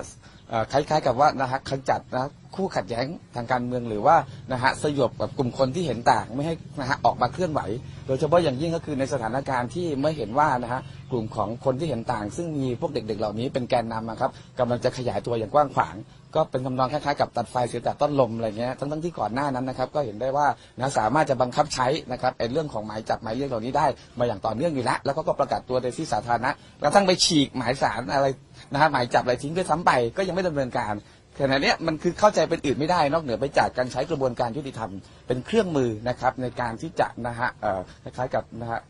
F: คล้ายๆกับว่านะฮะขจัดนะคู่ขัดแย้งทางการเมืองหรือว่านะฮะสยบกับกลุ่มคนที่เห็นต่างไม่ให้นะฮะออกมาเคลื่อนไหว โดยเฉพาะอย่างยิ่งก็คือในสถานการณ์ที่เมื่อเห็นว่านะฮะกลุ่มของคนที่เห็นต่าง ซึ่งมีพวกเด็ก ๆ เหล่านี้เป็นแกนนำอะครับกำลังจะขยายตัวอย่างกว้างขวาง ก็เป็นทำนองคล้ายๆกับตัดไฟเสียแต่ต้นลมอะไรเงี้ยทั้งๆที่ก่อนหน้านั้นนะครับก็เห็นได้ว่านะสามารถจะบังคับใช้นะครับไอ้เรื่องของหมายจับหมายเรียกเหล่านี้ได้มาอย่างต่อเนื่องอยู่แล้วแล้วก็ก็ประกาศตัวในที่สาธารณะกระทั่งไปฉีกหมายสารอะไรนะฮะหมายจับอะไรทิ้งด้วยซ้ำไปก็ยังไม่ดำเนินการขณะนี้มันคือเข้าใจเป็นอื่นไม่ได้นอกเหนือไปจากการใช้กระบวนการยุติธรรมเป็นเครื่องมือนะครับในการที่จะนะฮะเอ่อคล้ายๆกับนะฮะ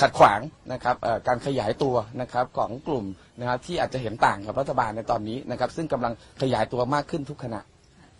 F: ขัดขวางนะครับเอ่อการขยายตัวนะครับของกลุ่มนะครับที่อาจจะเห็นต่างกับรัฐบาลในตอนนี้นะครับซึ่งกำลังขยายตัวมากขึ้นทุกขณะ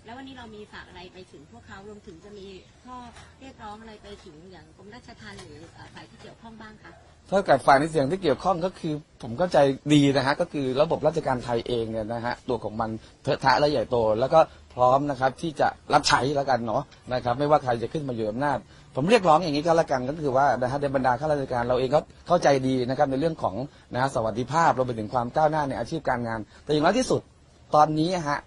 G: แล้ววันนี้เรามีฝากอะไรไปถึงพวกเขารวมถึงจะมีข้อเรียกร้องอะไรไปถึงอย่างกรมราชทัณฑ์หรือเอ่อฝ่ายที่เกี่ยวข้องบ้างคะ
F: ถ้ากับฝ่ายในเสียงที่เกี่ยวข้องก็คือ ผมเข้าใจดีนะฮะก็คือระบบราชการไทยเองเนี่ยนะฮะตัวของมันเถอะทะและใหญ่โต แล้วก็พร้อมนะครับที่จะรับใช้แล้วกันเนาะนะครับไม่ว่าใครจะขึ้นมาอยู่อำนาจ ผมเรียกร้องอย่างนี้ก็แล้วกันก็คือว่านะฮะในบรรดาข้าราชการเราเองก็เข้าใจดีนะครับในเรื่องของนะฮะสวัสดิภาพรวมไปถึงความก้าวหน้าในอาชีพการงาน แต่อย่างน้อยที่สุดตอนนี้ฮะ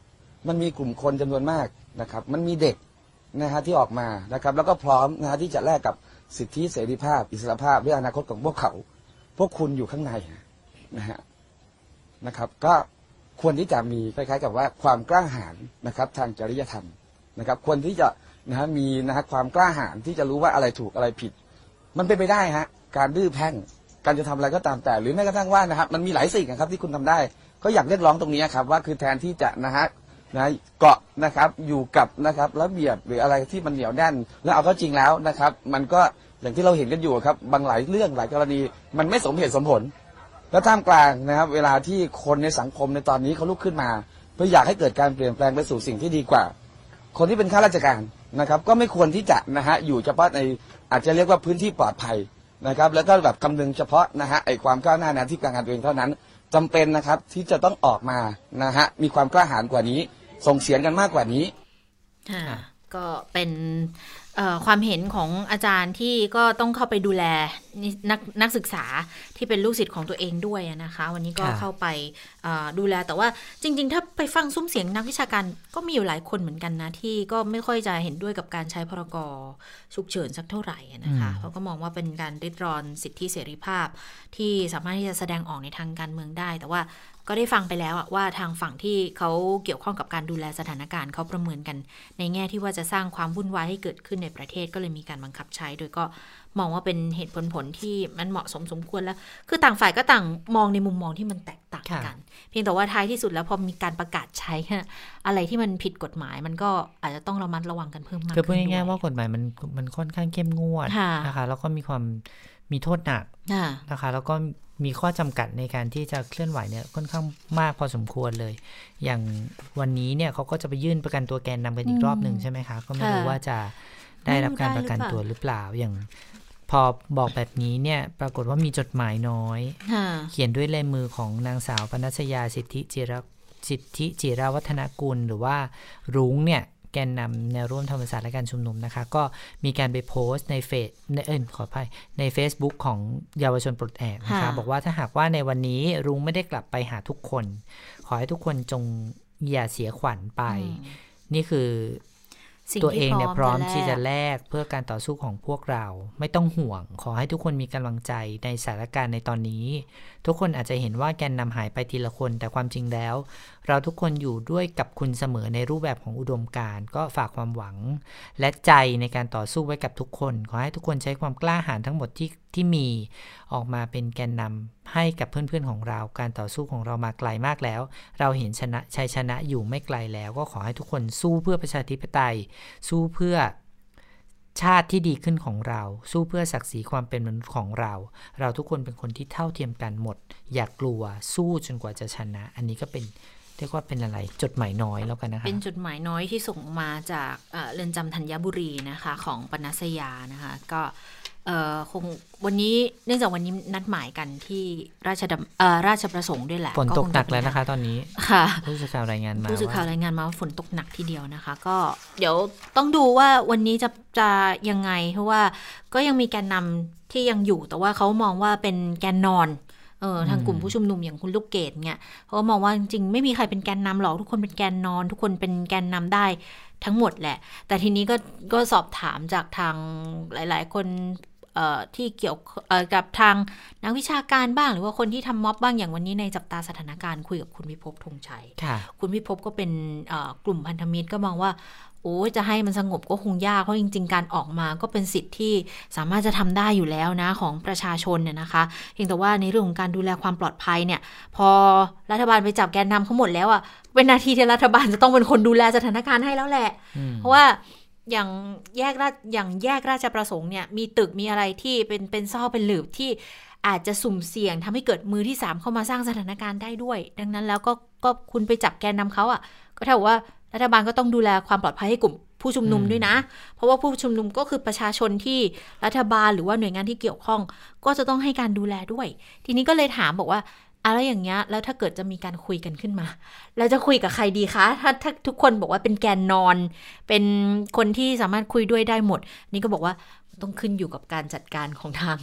F: มันมีกลุ่มคนจำนวนมากนะครับ มันมีเด็กนะฮะที่ออกมานะครับแล้วก็พร้อมนะฮะที่จะแลกกับสิทธิเสรีภาพ อิสรภาพและอนาคตของพวกเขา พวกคุณอยู่ข้างในนะฮะนะครับ ก็ควรที่จะมีคล้ายๆกับว่าความกล้าหาญนะครับ ทางจริยธรรมนะครับ ควรที่จะ นะฮะมีนะฮะความกล้าหาญที่จะรู้ว่าอะไรถูกอะไรผิด มันเป็นไปได้ฮะการดื้อแพ่งการจะทำอะไรก็ตามแต่ หรือแม้กระทั่งว่านะครับมันมีหลายสิ่งครับที่คุณทำได้ ก็อยากเรียกร้องตรงนี้ครับว่าคือแทนที่จะนะฮะนะเกาะนะครับอยู่กับนะครับระเบียบหรืออะไรที่มันเหนียวแน่น แล้วเอาเข้าจริงแล้วนะครับ มันก็อย่างที่เราเห็นกันอยู่ครับ บางหลายเรื่องหลายกรณี มันไม่สมเหตุสมผล แล้วท่ามกลางนะครับ เวลาที่คนในสังคมในตอนนี้เขาลุกขึ้นมา เพื่ออยากให้เกิดการเปลี่ยนแปลงไปสู่สิ่งที่ดีกว่า คนที่เป็นข้าราชการ นะครับ ก็ไม่ควรที่จะนะฮะอยู่เฉพาะในอาจจะเรียกว่าพื้นที่ปลอดภัยนะครับ แล้วก็แบบคำนึงเฉพาะนะฮะไอความก้าวหน้าในอาชีพการงานตัวเองเท่านั้นจำเป็นนะครับที่จะต้องออกมานะฮะมีความกล้าหาญกว่านี้ ส่งเสียงกันมากกว่านี้
B: ค่ะ ก็เป็นเอ่อ ความเห็นของอาจารย์ที่ก็ต้องเข้าไปดูแลนี่นักนักศึกษาที่เป็นลูกศิษย์ของตัวเองด้วยอะนะคะ วันนี้ก็
C: ค่ะ
B: เข้าไปเอ่อดูแลแต่ว่าจริง ๆ ถ้าไปฟังซุ้มเสียงนักวิชาการก็มีอยู่หลายคนเหมือนกันนะ ที่ก็ไม่ค่อยจะเห็นด้วยกับการใช้พรกฉุกเฉินสักเท่าไหร่อะนะคะเขาก็มองว่าเป็นการริดรอนสิทธิเสรีภาพ ที่สามารถที่จะแสดงออกในทางการเมืองได้ แต่ว่า ก็ได้ฟังไปแล้วอะว่าทางฝั่งที่เขาเกี่ยวข้องกับการดูแลสถานการณ์เขาประเมินกัน ในแง่ที่ว่าจะสร้างความวุ่นวายให้เกิดขึ้นในประเทศก็เลยมีการบังคับใช้ โดยก็มองว่าเป็นเหตุผลผลที่มันเหมาะสมสมควรแล้ว คือต่างฝ่ายก็ต่างมองในมุมมองที่มันแตกต่างกัน เพียงแต่ว่าท้ายที่สุดแล้วพอมีการประกาศใช้ อะอะไรที่มันผิดกฎหมาย มันก็อาจจะต้องระมัดระวังกันเพิ่มมาก
C: คือพูด
B: ขึ้น
C: ง่ายๆ
B: ด้
C: ว่ากฎหมายมันมันค่อนข้างเข้มงวด
B: ค่ะ
C: นะคะแล้วก็มีความมีโทษหนัก
B: ค่ะ
C: นะคะ แล้วก็ มีข้อจำกัดในการที่จะเคลื่อนไหวเนี่ยค่อนข้างมากพอสมควรเลย อย่างวันนี้เนี่ยเขาก็จะไปยื่นประกันตัวแกนนำกันอีกรอบหนึ่งใช่ไหมคะ ก็ไม่รู้
B: ค่ะ
C: ว่าจะได้รับการประกัน
B: ไม่รู้ได้หรือเปล่า
C: ตัวหรือเปล่าอย่างพอบอกแบบนี้เนี่ย ปรากฏว่ามีจดหมายน้อย
B: ค่ะ
C: เขียนด้วยลายมือของนางสาวปนัสยาสิทธิจิรสิทธิจิราวัฒนกุลหรือว่ารุ้งเนี่ย แกนนำแนวร่วมธรรมศาสตร์และการชุมนุมนะคะ ก็มีการไปโพสต์ในเฟซในเอินขออภัยใน Facebook ของเยาวชนปลดแอกนะคะ
B: ค่ะ
C: บอกว่าถ้าหากว่าในวันนี้รุ้งไม่ได้กลับไปหาทุกคน ขอให้ทุกคนจงอย่าเสียขวัญไป นี่คือ
B: สิ่ง
C: ตัว
B: ที่
C: เองเนี่ยพร้อม
B: แลก
C: ที่จะแลกเพื่อการต่อสู้ของพวกเรา ไม่ต้องห่วง ขอให้ทุกคนมีกำลังใจในสถานการณ์ในตอนนี้ ทุกคนอาจจะเห็นว่าแกนนำหายไปทีละคน แต่ความจริงแล้วเราทุกคนอยู่ด้วยกับคุณเสมอในรูปแบบของอุดมการณ์ก็ฝากความหวัง และใจในการต่อสู้ไว้กับทุกคน ขอให้ทุกคนใช้ความกล้าหาญทั้งหมดที่ที่มีออกมาเป็นแกนนำให้กับเพื่อนๆของเรา การต่อสู้ของเรามาไกลมากแล้ว เราเห็นชนะชัยชนะอยู่ไม่ไกลแล้ว ก็ขอให้ทุกคนสู้เพื่อประชาธิปไตย สู้เพื่อชาติที่ดีขึ้นของเรา สู้เพื่อศักดิ์ศรีความเป็นมนุษย์ของเรา เราทุกคนเป็นคนที่เท่าเทียมกันหมด อย่ากกลัวสู้จนกว่าจะชนะ อันนี้ก็เป็น เรียกว่าเป็นอะไรจดหมายน้อยแล้วกันนะคะ
B: เป็นจดหมายน้อยที่ส่งมาจากเรือนจำธัญบุรีนะคะ ของปนัสยานะคะ ก็คงวันนี้เนื่องจากวันนี้นัดหมายกันที่ราชดำราชประสงค์ด้วยแหละ
C: ฝนตกหนักแล้วนะคะ ตอนนี้
B: ค่ะ
C: ผู้สื่อข่าวรายงานมา
B: ผู้สื่อข่าวรายงานมาว่าฝนตกหนักทีเดียวนะคะ ก็เดี๋ยวต้องดูว่าวันนี้จะจะยังไงเพราะว่าก็ยังมีแกนนำที่ยังอยู่แต่ว่าเขามองว่าเป็นแกนนอน เออทางกลุ่มผู้ชุมนุมอย่างคุณลูกเกดเนี่ยเขามองว่าจริงๆไม่มีใครเป็นแกนนำหรอกทุกคนเป็นแกนนอน ทุกคนเป็นแกนนำได้ทั้งหมดแหละ แต่ทีนี้ก็ก็สอบถามจากทางหลายๆ คนที่เกี่ยวกับทางนักวิชาการบ้าง หรือว่าคนที่ทำม็อบบ้างอย่างวันนี้ในจับตาสถานการณ์คุยกับคุณพิภพธงชัย คุณพิภพก็เป็นกลุ่มพันธมิตรก็มองว่า โอ้จะให้มันสงบก็คงยากเพราะจริง ๆ การออกมาก็เป็นสิทธิ์ที่สามารถจะทำได้อยู่แล้วนะของประชาชนเนี่ยนะคะเพียงแต่ว่าในเรื่องของการดูแลความปลอดภัยเนี่ย พอรัฐบาลไปจับแกนนำเขาหมดแล้วอะ่ะเป็นนาทีที่รัฐบาลจะต้องเป็นคนดูแลสถานการณ์ให้แล้วแหละ เพราะว่าอย่างแยกราชอย่างแยกราชประสงค์เนี่ยมีตึกมีอะไรที่เป็นเป็นซ่อเป็นหลืบที่อาจจะสุ่มเสี่ยงทำให้เกิดมือที่สามเข้ามาสร้างสถานการณ์ได้ด้วย ดังนั้นแล้วก็ก็คุณไปจับแกนนำเขาอะ่ะก็เท่ากับว่า รัฐบาลก็ต้องดูแลความปลอดภัยให้กลุ่มผู้ชุมนุมด้วยนะ เพราะว่าผู้ชุมนุมก็คือประชาชนที่รัฐบาลหรือว่าหน่วยงานที่เกี่ยวข้อง ก็จะต้องให้การดูแลด้วย ทีนี้ก็เลยถามบอกว่าอะไรอย่างเงี้ยแล้วถ้าเกิดจะมีการคุยกันขึ้นมา เราจะคุยกับใครดีคะ ถ้าถ้าทุกคนบอกว่าเป็นแกนนอน เป็นคนที่สามารถคุยด้วยได้หมด นี่ก็บอกว่าต้องขึ้นอยู่กับการจัดการของทาง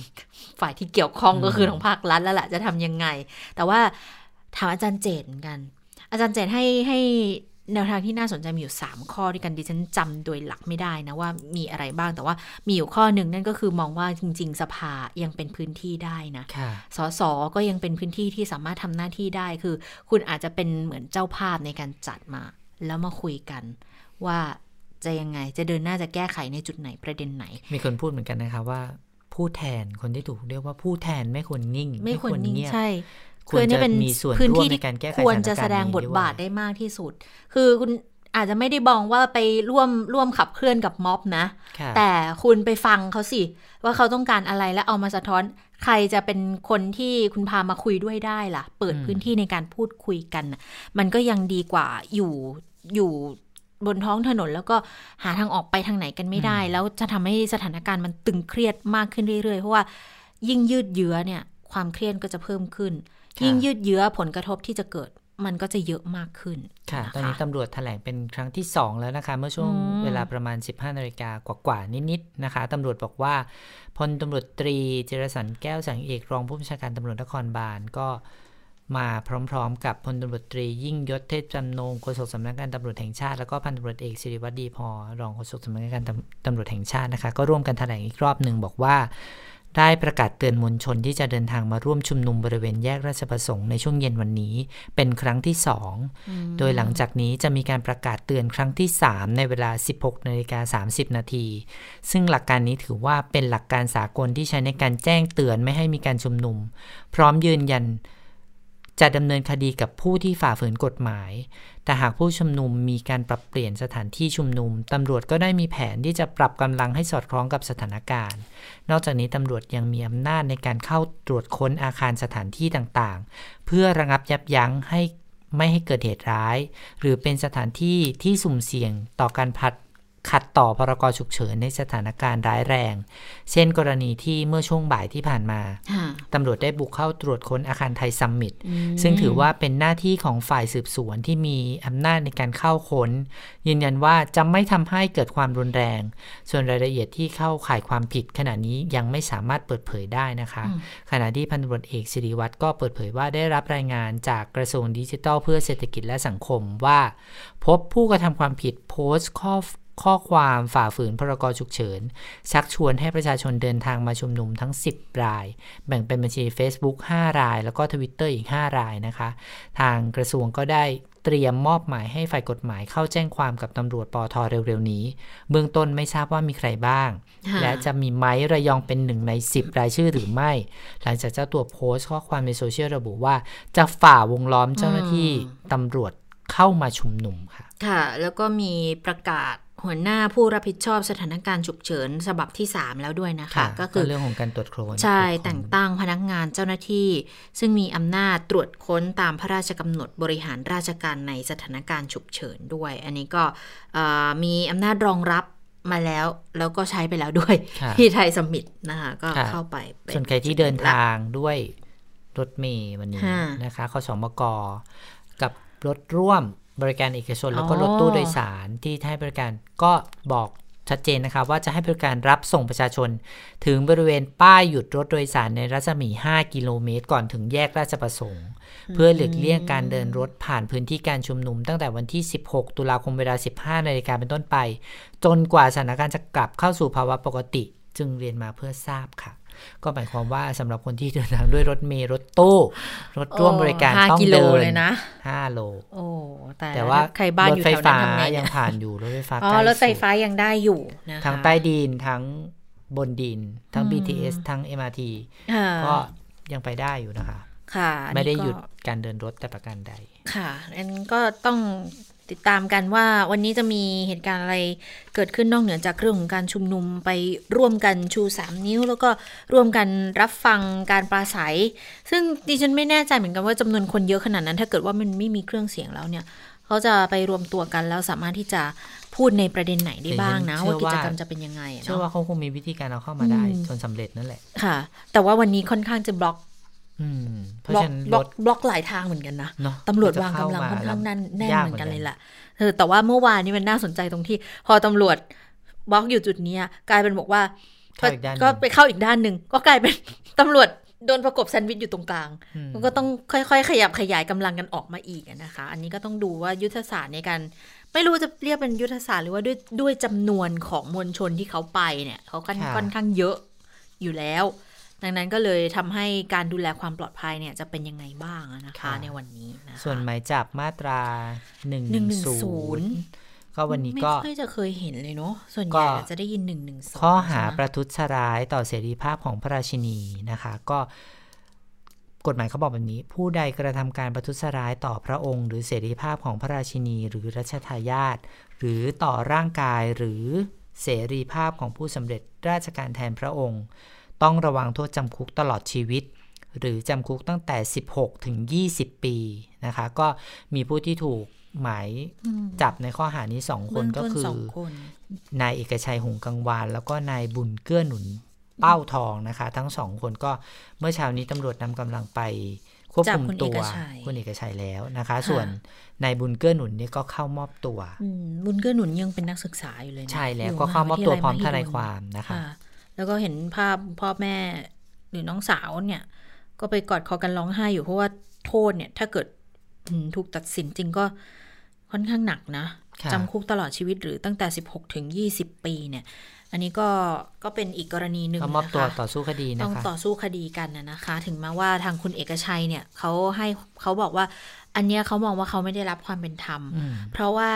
B: ฝ่ายที่เกี่ยวข้องก็คือทางภาครัฐแล้วแหละจะทำยังไง แต่ว่าถามอาจารย์เจตเหมือนกัน อาจารย์เจตให้ให้ แนวทางที่น่าสนใจมีอยู่ 3 ข้อด้วยกันดิฉันจำโดยหลักไม่ได้นะว่ามีอะไรบ้างแต่ว่ามีอยู่ข้อหนึ่งนั่นก็คือมองว่าจริง ๆ สภายังเป็นพื้นที่ได้นะสสก็ยังเป็นพื้นที่ที่สามารถทำหน้าที่ได้คือ คุณอาจจะเป็นเหมือนเจ้าภาพในการจัดมา แล้วมาคุยกันว่าจะยังไงจะเดินหน้าจะแก้ไขในจุดไหนประเด็นไหน
C: มีคนพูดเหมือนกันนะคะว่าผู้แทนคนที่ถูกเรียกว่าผู้แทนไม่ควรนิ่ง
B: ไม่ควรนิ่งใช่
C: ควรจะมีส่วน
B: พื้น
C: ที่
B: ที่
C: คว
B: รจะแสดงบทบาทได้มากที่สุด คือคุณอาจจะไม่ได้บองว่าไปร่วมร่วมขับเคลื่อนกับม็อบนะ แต่คุณไปฟังเขาสิ ว่าเขาต้องการอะไรแล้วเอามาสะท้อน ใครจะเป็นคนที่คุณพามาคุยด้วยได้ล่ะ เปิดพื้นที่ในการพูดคุยกัน มันก็ยังดีกว่าอยู่อยู่บนท้องถนนแล้วก็หาทางออกไปทางไหนกันไม่ได้ แล้วจะทำให้สถานการณ์มันตึงเครียดมากขึ้นเรื่อยๆ เพราะว่ายิ่งยืดเยื้อเนี่ย ความเครียดก็จะเพิ่มขึ้น ยิ่งยืดเยื้อผลกระทบที่จะเกิดมันก็จะเยอะมากขึ้น
C: ค่ะ ตอนนี้ตำรวจแถลงเป็นครั้งที่ 2 แล้วนะคะ เมื่อช่วงเวลาประมาณ 15นาฬิกากว่าๆนิดๆนะคะตำรวจบอกว่าพลตำรวจตรีเจรสันแก้วสังเอกรองผู้บัญชาการตำรวจนครบาลก็มาพร้อมๆ กับพลตำรวจตรียิ่งยศเทพจำนงโฆษกสำนักงานตำรวจแห่งชาติ แล้วก็พันตำรวจเอกสิริวัตรดีพอรองโฆษกสำนักงานตำรวจแห่งชาตินะคะ ก็ร่วมกันแถลงอีกรอบหนึ่งบอกว่า ได้ประกาศเตือนมวลชนที่จะเดินทางมาร่วมชุมนุมบริเวณแยกราชประสงค์ในช่วงเย็นวันนี้ เป็นครั้งที่สอง โดยหลังจากนี้จะมีการประกาศเตือนครั้งที่3ในเวลา 16นาฬิกา30 นาที ซึ่งหลักการนี้ถือว่าเป็นหลักการสากลที่ใช้ในการแจ้งเตือนไม่ให้มีการชุมนุม พร้อมยืนยัน จะดำเนินคดีกับผู้ที่ฝ่าฝืนกฎหมาย แต่หากผู้ชุมนุมมีการปรับเปลี่ยนสถานที่ชุมนุม ตำรวจก็ได้มีแผนที่จะปรับกำลังให้สอดคล้องกับสถานการณ์ นอกจากนี้ตำรวจยังมีอำนาจในการเข้าตรวจค้นอาคารสถานที่ต่างๆ เพื่อระงับยับยั้งให้ไม่ให้เกิดเหตุร้าย หรือเป็นสถานที่ที่สุ่มเสี่ยงต่อการผัด ขัดต่อพรกฉุกเฉินในสถานการณ์ร้ายแรง เช่นกรณีที่เมื่อช่วงบ่ายที่ผ่านมา ตำรวจได้บุกเข้าตรวจค้นอาคารไทยซัมมิตซึ่งถือว่าเป็นหน้าที่ของฝ่ายสืบสวนที่มีอำนาจในการเข้าค้น ยืนยันว่าจะไม่ทำให้เกิดความรุนแรง ส่วนรายละเอียดที่เข้าข่ายความผิดขณะนี้ยังไม่สามารถเปิดเผยได้นะคะ ขณะที่พันตำรวจเอกสิริวัตรก็เปิดเผยว่าได้รับรายงานจากกระทรวงดิจิทัล เพื่อเศรษฐกิจและสังคมว่า พบผู้กระทำความผิดโพสต์ข้อ ข้อความฝ่าฝืนพรกฉุกเฉิน ชักชวนให้ประชาชนเดินทางมาชุมนุมทั้ง 10 ราย แบ่งเป็นบัญชี Facebook 5 ราย แล้วก็ Twitter อีก 5 รายนะคะ ทางกระทรวงก็ได้เตรียมมอบหมายให้ฝ่ายกฎหมายเข้าแจ้งความกับตำรวจปอทเร็วๆนี้ เบื้องต้นไม่ทราบว่ามีใครบ้าง และจะมีไม้ระยองเป็นหนึ่งใน 10 รายชื่อหรือไม่ หลังจากเจ้าตัวโพสต์ข้อความในโซเชียลระบุว่า จะฝ่าวงล้อมเจ้าหน้าที่ตำรวจเข้ามาชุมนุมค่ะ
B: ค่ะ แล้วก็มีประกาศ หัวหน้าผู้รับผิดชอบสถานการณ์ฉุกเฉินฉบับที่ 3 แล้วด้วยนะคะ
C: ก็คือเรื่องของการตรวจค้น
B: ใช่ แต่งตั้งพนักงานเจ้าหน้าที่ ซึ่งมีอำนาจตรวจค้นตามพระราชกำหนดบริหารราชการในสถานการณ์ฉุกเฉินด้วย อันนี้ก็มีอำนาจรองรับมาแล้วแล้วก็ใช้ไปแล้วด้วย ที่ไทยสมิตนะคะก็เข้าไป
C: ส่วนใครที่เดินทางด้วยรถเมย์วันนี้นะคะขสมกกับรถร่วม บริการเอกชน แล้วก็รถตู้โดยสารที่ให้บริการก็บอกชัดเจนนะคะว่าจะให้บริการรับส่งประชาชน ถึงบริเวณป้ายหยุดรถโดยสารในรัศมี 5 กิโลเมตร ก่อนถึงแยกราชประสงค์ เพื่อหลีกเลี่ยงการเดินรถผ่านพื้นที่การชุมนุม ตั้งแต่วันที่ 16 ตุลาคมเวลา 15นาฬิกาเป็นต้นไป จนกว่าสถานการณ์จะกลับเข้าสู่ภาวะปกติ จึงเรียนมาเพื่อทราบค่ะ ก็หมายความว่าสำหรับคนที่เดินทางด้วยรถเมล์รถตู้รถร่วมบริการต้องเดิน
B: เลยนะ
C: ห้าโล
B: โอ้
C: แต่ว่า
B: ใครบ้านอยู่แถวนั้นทำไง
C: ยังผ่านอยู่รถไฟฟ้า
B: อ๋อรถไฟฟ้ายังได้อยู่นะคะ
C: ทั้งใต้ดินทั้งบนดิน ทั้ง BTS ทั้ง MRT ก็ยังไปได้อยู่นะคะ
B: ค่ะ
C: ไม่ได้หยุดการเดินรถแต่ประการใด
B: ค่ะอันก็ต้อง ติดตามกันว่าวันนี้จะมีเหตุการณ์อะไรเกิดขึ้นนอกเหนือจากเรื่องของการชุมนุมไปร่วมกันชู 3 นิ้ว แล้วก็ร่วมกันรับฟังการปราศัย ซึ่งดิฉันไม่แน่ใจเหมือนกันว่าจำนวนคนเยอะขนาดนั้น ถ้าเกิดว่ามันไม่มีเครื่องเสียงแล้วเนี่ยเขาจะไปรวมตัวกันแล้วสามารถที่จะพูดในประเด็นไหนได้บ้างนะ ว่ากิจกรรมจะเป็นยังไง
C: เชื่อว่าเขาคงมีวิธีการเอาเข้ามาได้จนสำเร็จนั่นแหละ
B: ค่ะ แต่ว่าวันนี้ค่อนข้างจะบล็อก
C: บล็อก
B: บล็อกบล็อกหลายทางเหมือนกันนะตำรวจวางกำลังค่อนข้างแน่นแน่นเหมือนกันเลยแหละเออแต่ว่าเมื่อวานนี้มันน่าสนใจตรงที่ พอตำรวจบล็อกอยู่จุดนี้กลายเป็นบอกว่าก็ไปเข้าอีกด้านหนึ่งก็กลายเป็นตำรวจโดนประกบแซนด์วิชอยู่ตรงกลาง มันก็ต้องค่อยๆ ขยับขยายกำลังกันออกมาอีกนะคะ อันนี้ก็ต้องดูว่ายุทธศาสตร์ในการ ไม่รู้จะเรียกเป็นยุทธศาสตร์หรือว่าด้วยด้วยจำนวนของมวลชนที่เขาไปเนี่ย เขาค่อนข้างเยอะอยู่แล้ว ดังนั้นก็เลยทำให้การดูแลความปลอดภัยเนี่ยจะเป็นยังไงบ้างนะคะ ในวันนี้นะคะ
C: ส่วนหมายจับมาตราหนึ่งหนึ่งศูนย์ก็วันนี้ก็
B: ไม่ค่อยจะเคยเห็นเลยเนาะส่วนใหญ่จะได้ยินหนึ่งหนึ่ง
C: ข้อหาประทุษร้ายต่อเสรีภาพของพระราชินีนะคะ ก็กฎหมายเขาบอกแบบนี้ ผู้ใดกระทำการประทุษร้ายต่อพระองค์ หรือเสรีภาพของพระราชินี หรือรัชทายาทหรือต่อร่างกายหรือเสรีภาพของผู้สำเร็จราชการแทนพระองค์ ต้องระวังโทษจำคุกตลอดชีวิต หรือจำคุกตั้งแต่ 16 ถึง 20 ปีนะคะ ก็มีผู้ที่ถูกหมายจับในข้อหานี้สองคนก็คือนายเอกชัยหงกังวาน แล้วก็นายบุญเกื้อหนุนเป้าทองนะคะ ทั้งสองคนก็เมื่อเช้านี้ตำรวจนำกำลังไปควบคุมตัวคุณเอกชัยแล้วนะคะ ส่วนนายบุญเกื้อหนุนนี่ก็เข้ามอบตัว
B: บุญเกื้อหนุนยังเป็นนักศึกษาอยู่เลย
C: ใช่แล้วก็เข้ามอบตัวพร้อมทนายความนะคะ
B: แล้วก็เห็นภาพพ่อแม่หรือน้องสาวเนี่ย ก็ไปกอดคอกันร้องไห้อยู่เพราะว่าโทษเนี่ย ถ้าเกิดถูกตัดสินจริงก็ค่อนข้างหนักนะจำคุกตลอดชีวิตหรือตั้งแต่ 16 ถึง 20 ปีเนี่ย อันนี้ก็ก็เป็นอีกกรณีหนึ่ง
C: นะคะตัวต่อสู้คดีนะคะ
B: ต้องต่อสู้คดีกันนะคะ ถึงแม้ว่าทางคุณเอกชัยเนี่ยเขาให้เขาบอกว่า อันเนี้ยเขามองว่าเขาไม่ได้รับความเป็นธรรม เพราะว่า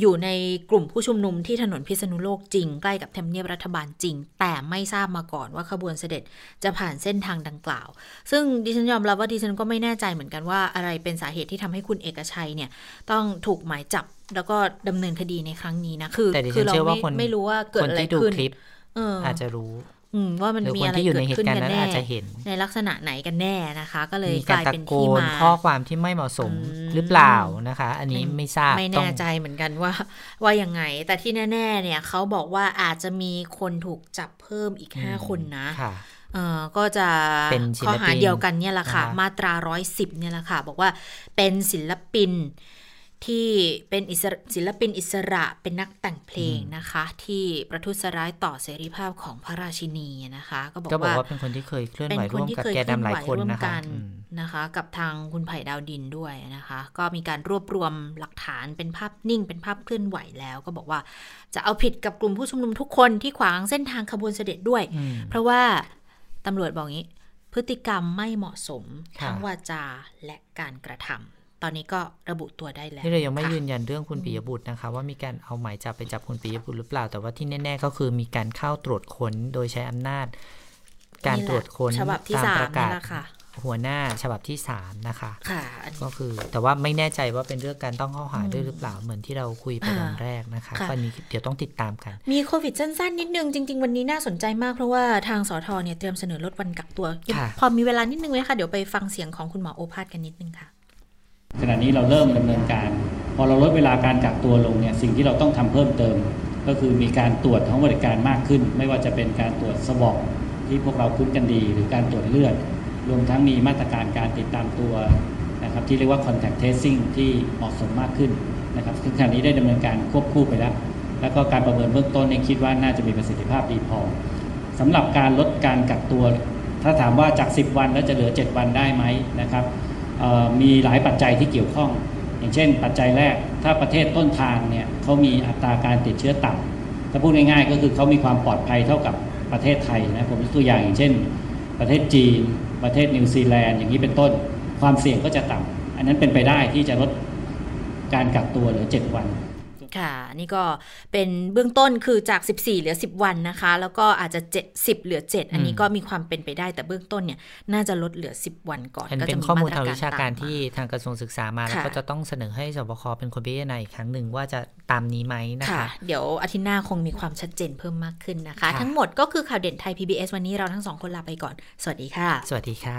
B: อยู่ในกลุ่มผู้ชุมนุมที่ถนนพิษณุโลกจริงใกล้กับทำเนียบรัฐบาลจริง แต่ไม่ทราบมาก่อนว่าขบวนเสด็จจะผ่านเส้นทางดังกล่าว ซึ่งดิฉันยอมรับว่าดิฉันก็ไม่แน่ใจเหมือนกันว่าอะไรเป็นสาเหตุที่ทำให้คุณเอกชัยเนี่ยต้องถูกหมายจับแล้วก็ดำเนินคดีในครั้งนี้นะคือ
C: คือเราไม่
B: ไม่รู้ว่าเกิดอะไรขึ้น
C: อาจจะรู้
B: ว่ามันมีอะไรเกิดขึ้นกันแน่ในลักษณะไหนกันแน่นะคะ ก็เลยกลายเป็นที่มา
C: ข้อความที่ไม่เหมาะสมหรือเปล่านะคะ อันนี้ไม่ทราบ
B: ไม่แน่ใจเหมือนกันว่า ว่ายังไง แต่ที่แน่ ๆ เนี่ยเขาบอกว่าอาจจะมีคนถูกจับเพิ่มอีกห้าคนนะเออก็จะข้อหาเดียวกันเนี่ยแหละค่ะ มาตราร้อยสิบเนี่ยแหละค่ะ บอกว่าเป็นศิลปิน ที่เป็นศิลปินอิสระเป็นนักแต่งเพลงนะคะ ที่ประทุษร้ายต่อเสรีภาพของพระราชินีนะคะ ก็บอกว่า
C: เป็นคนที่เคยเคลื่อนไหวร่วมกับแกนำหลายคนนะคะ
B: นะคะ กับทางคุณไผ่ดาวดินด้วยนะคะ ก็มีการรวบรวมหลักฐานเป็นภาพนิ่ง เป็นภาพเคลื่อนไหวแล้ว ก็บอกว่าจะเอาผิดกับกลุ่มผู้ชุมนุมทุกคนที่ขวางเส้นทางขบวนเสด็จด้วย เพราะว่าตำรวจบอกงี้ พฤติกรรมไม่เหมาะสมทั้งวาจาและการกระทำ ตอนนี้ก็ระบุตัวได้แล้ว
C: ที่เรายังไม่ยืนยันเรื่องคุณปิยบุตรนะคะ ว่ามีการเอาหมายจับไปจับคุณปิยบุตรหรือเปล่า แต่ว่าที่แน่ ๆ ก็คือมีการเข้าตรวจค้นโดยใช้อำนาจ การตรวจค้น
B: ฉบับที่
C: ตาม
B: สาม
C: ประกาศ
B: นี่แหละค่ะ
C: หัวหน้าฉบับที่สามนะคะ
B: ค่ะอันนี้
C: ก็คือแต่ว่าไม่แน่ใจว่าเป็นเรื่องการต้องข้อหาด้วยหรือเปล่าเหมือนที่เราคุยไปตอนแรกนะคะ
B: ค่ะ
C: วันนี้เดี๋ยวต้องติดตามกัน
B: มีโควิดสั้นๆนิดนึง จริง ๆ วันนี้น่าสนใจมากเพราะว่าทางสทเนี่ยเตรียมเสนอลดวันกักตัว
C: ค่ะ
B: พอมีเวลานิดนึงไหมคะเดี๋ยวไปฟังเสียงของคุณหมอโอภาสกันนิดนึงค่ะ
H: ขณะนี้เราเริ่มดำเนินการ พอเราลดเวลาการกักตัวลงเนี่ยสิ่งที่เราต้องทำเพิ่มเติม ก็คือมีการตรวจท้องบริการมากขึ้น ไม่ว่าจะเป็นการตรวจสวอปที่พวกเราคุ้นกันดี หรือการตรวจเลือด รวมทั้งมีมาตรการการติดตามตัวนะครับที่เรียกว่า contact tracing ที่เหมาะสมมากขึ้นนะครับซึ่งขณะนี้ได้ดำเนินการควบคู่ไปแล้ว แล้วก็การประเมินเบื้องต้นเนี่ยคิดว่าน่าจะมีประสิทธิภาพดีพอสำหรับการลดการกักตัว ถ้าถามว่าจาก 10 วันแล้วจะเหลือ 7 วันได้ไหมนะครับ มีหลายปัจจัยที่เกี่ยวข้อง อย่างเช่น ปัจจัยแรกถ้าประเทศต้นทางเนี่ยเขามีอัตราการติดเชื้อต่ำถ้าพูดง่ายๆก็คือเขามีความปลอดภัยเท่ากับประเทศไทยนะผมยกตัวอย่างอย่างเช่น ประเทศจีน ประเทศนิวซีแลนด์อย่างนี้เป็นต้น ความเสี่ยงก็จะต่ำอันนั้นเป็นไปได้ที่จะลดการกักตัวเหลือ 7 วัน
B: ค่ะ นี่ก็เป็นเบื้องต้นคือจาก 14 เหลือ 10 วันนะคะ แล้วก็อาจจะ7 10เหลือ 7 อันนี้ก็มีความเป็นไปได้แต่เบื้องต้นเนี่ยน่าจะลดเหลือ 10 วันก่อน
C: อัน
B: ก็
C: เป็
B: จะ
C: น
B: มี
C: ข้อมูล
B: ต
C: ทางวิชาการ
B: ตม
C: ที่ทางกระทรวงศึกษามา แล้ว
B: ค่ะ
C: ก็จะต้องเสนอให้สบคเป็นคนพิจารณาอีกครั้งหนึ่งว่าจะตามนี้ไหมนะ
B: ค่ะ
C: คะ
B: เดี๋ยวอาทิตย์หน้าคงมีความชัดเจนเพิ่มมากขึ้นนะคะ
C: ค่ะ
B: ทั้งหมดก็คือข่าวเด่นไทย PBS วันนี้เราทั้งสองคนลาไปก่อน สวัสดีค่ะ
C: สวัสดีค่ะ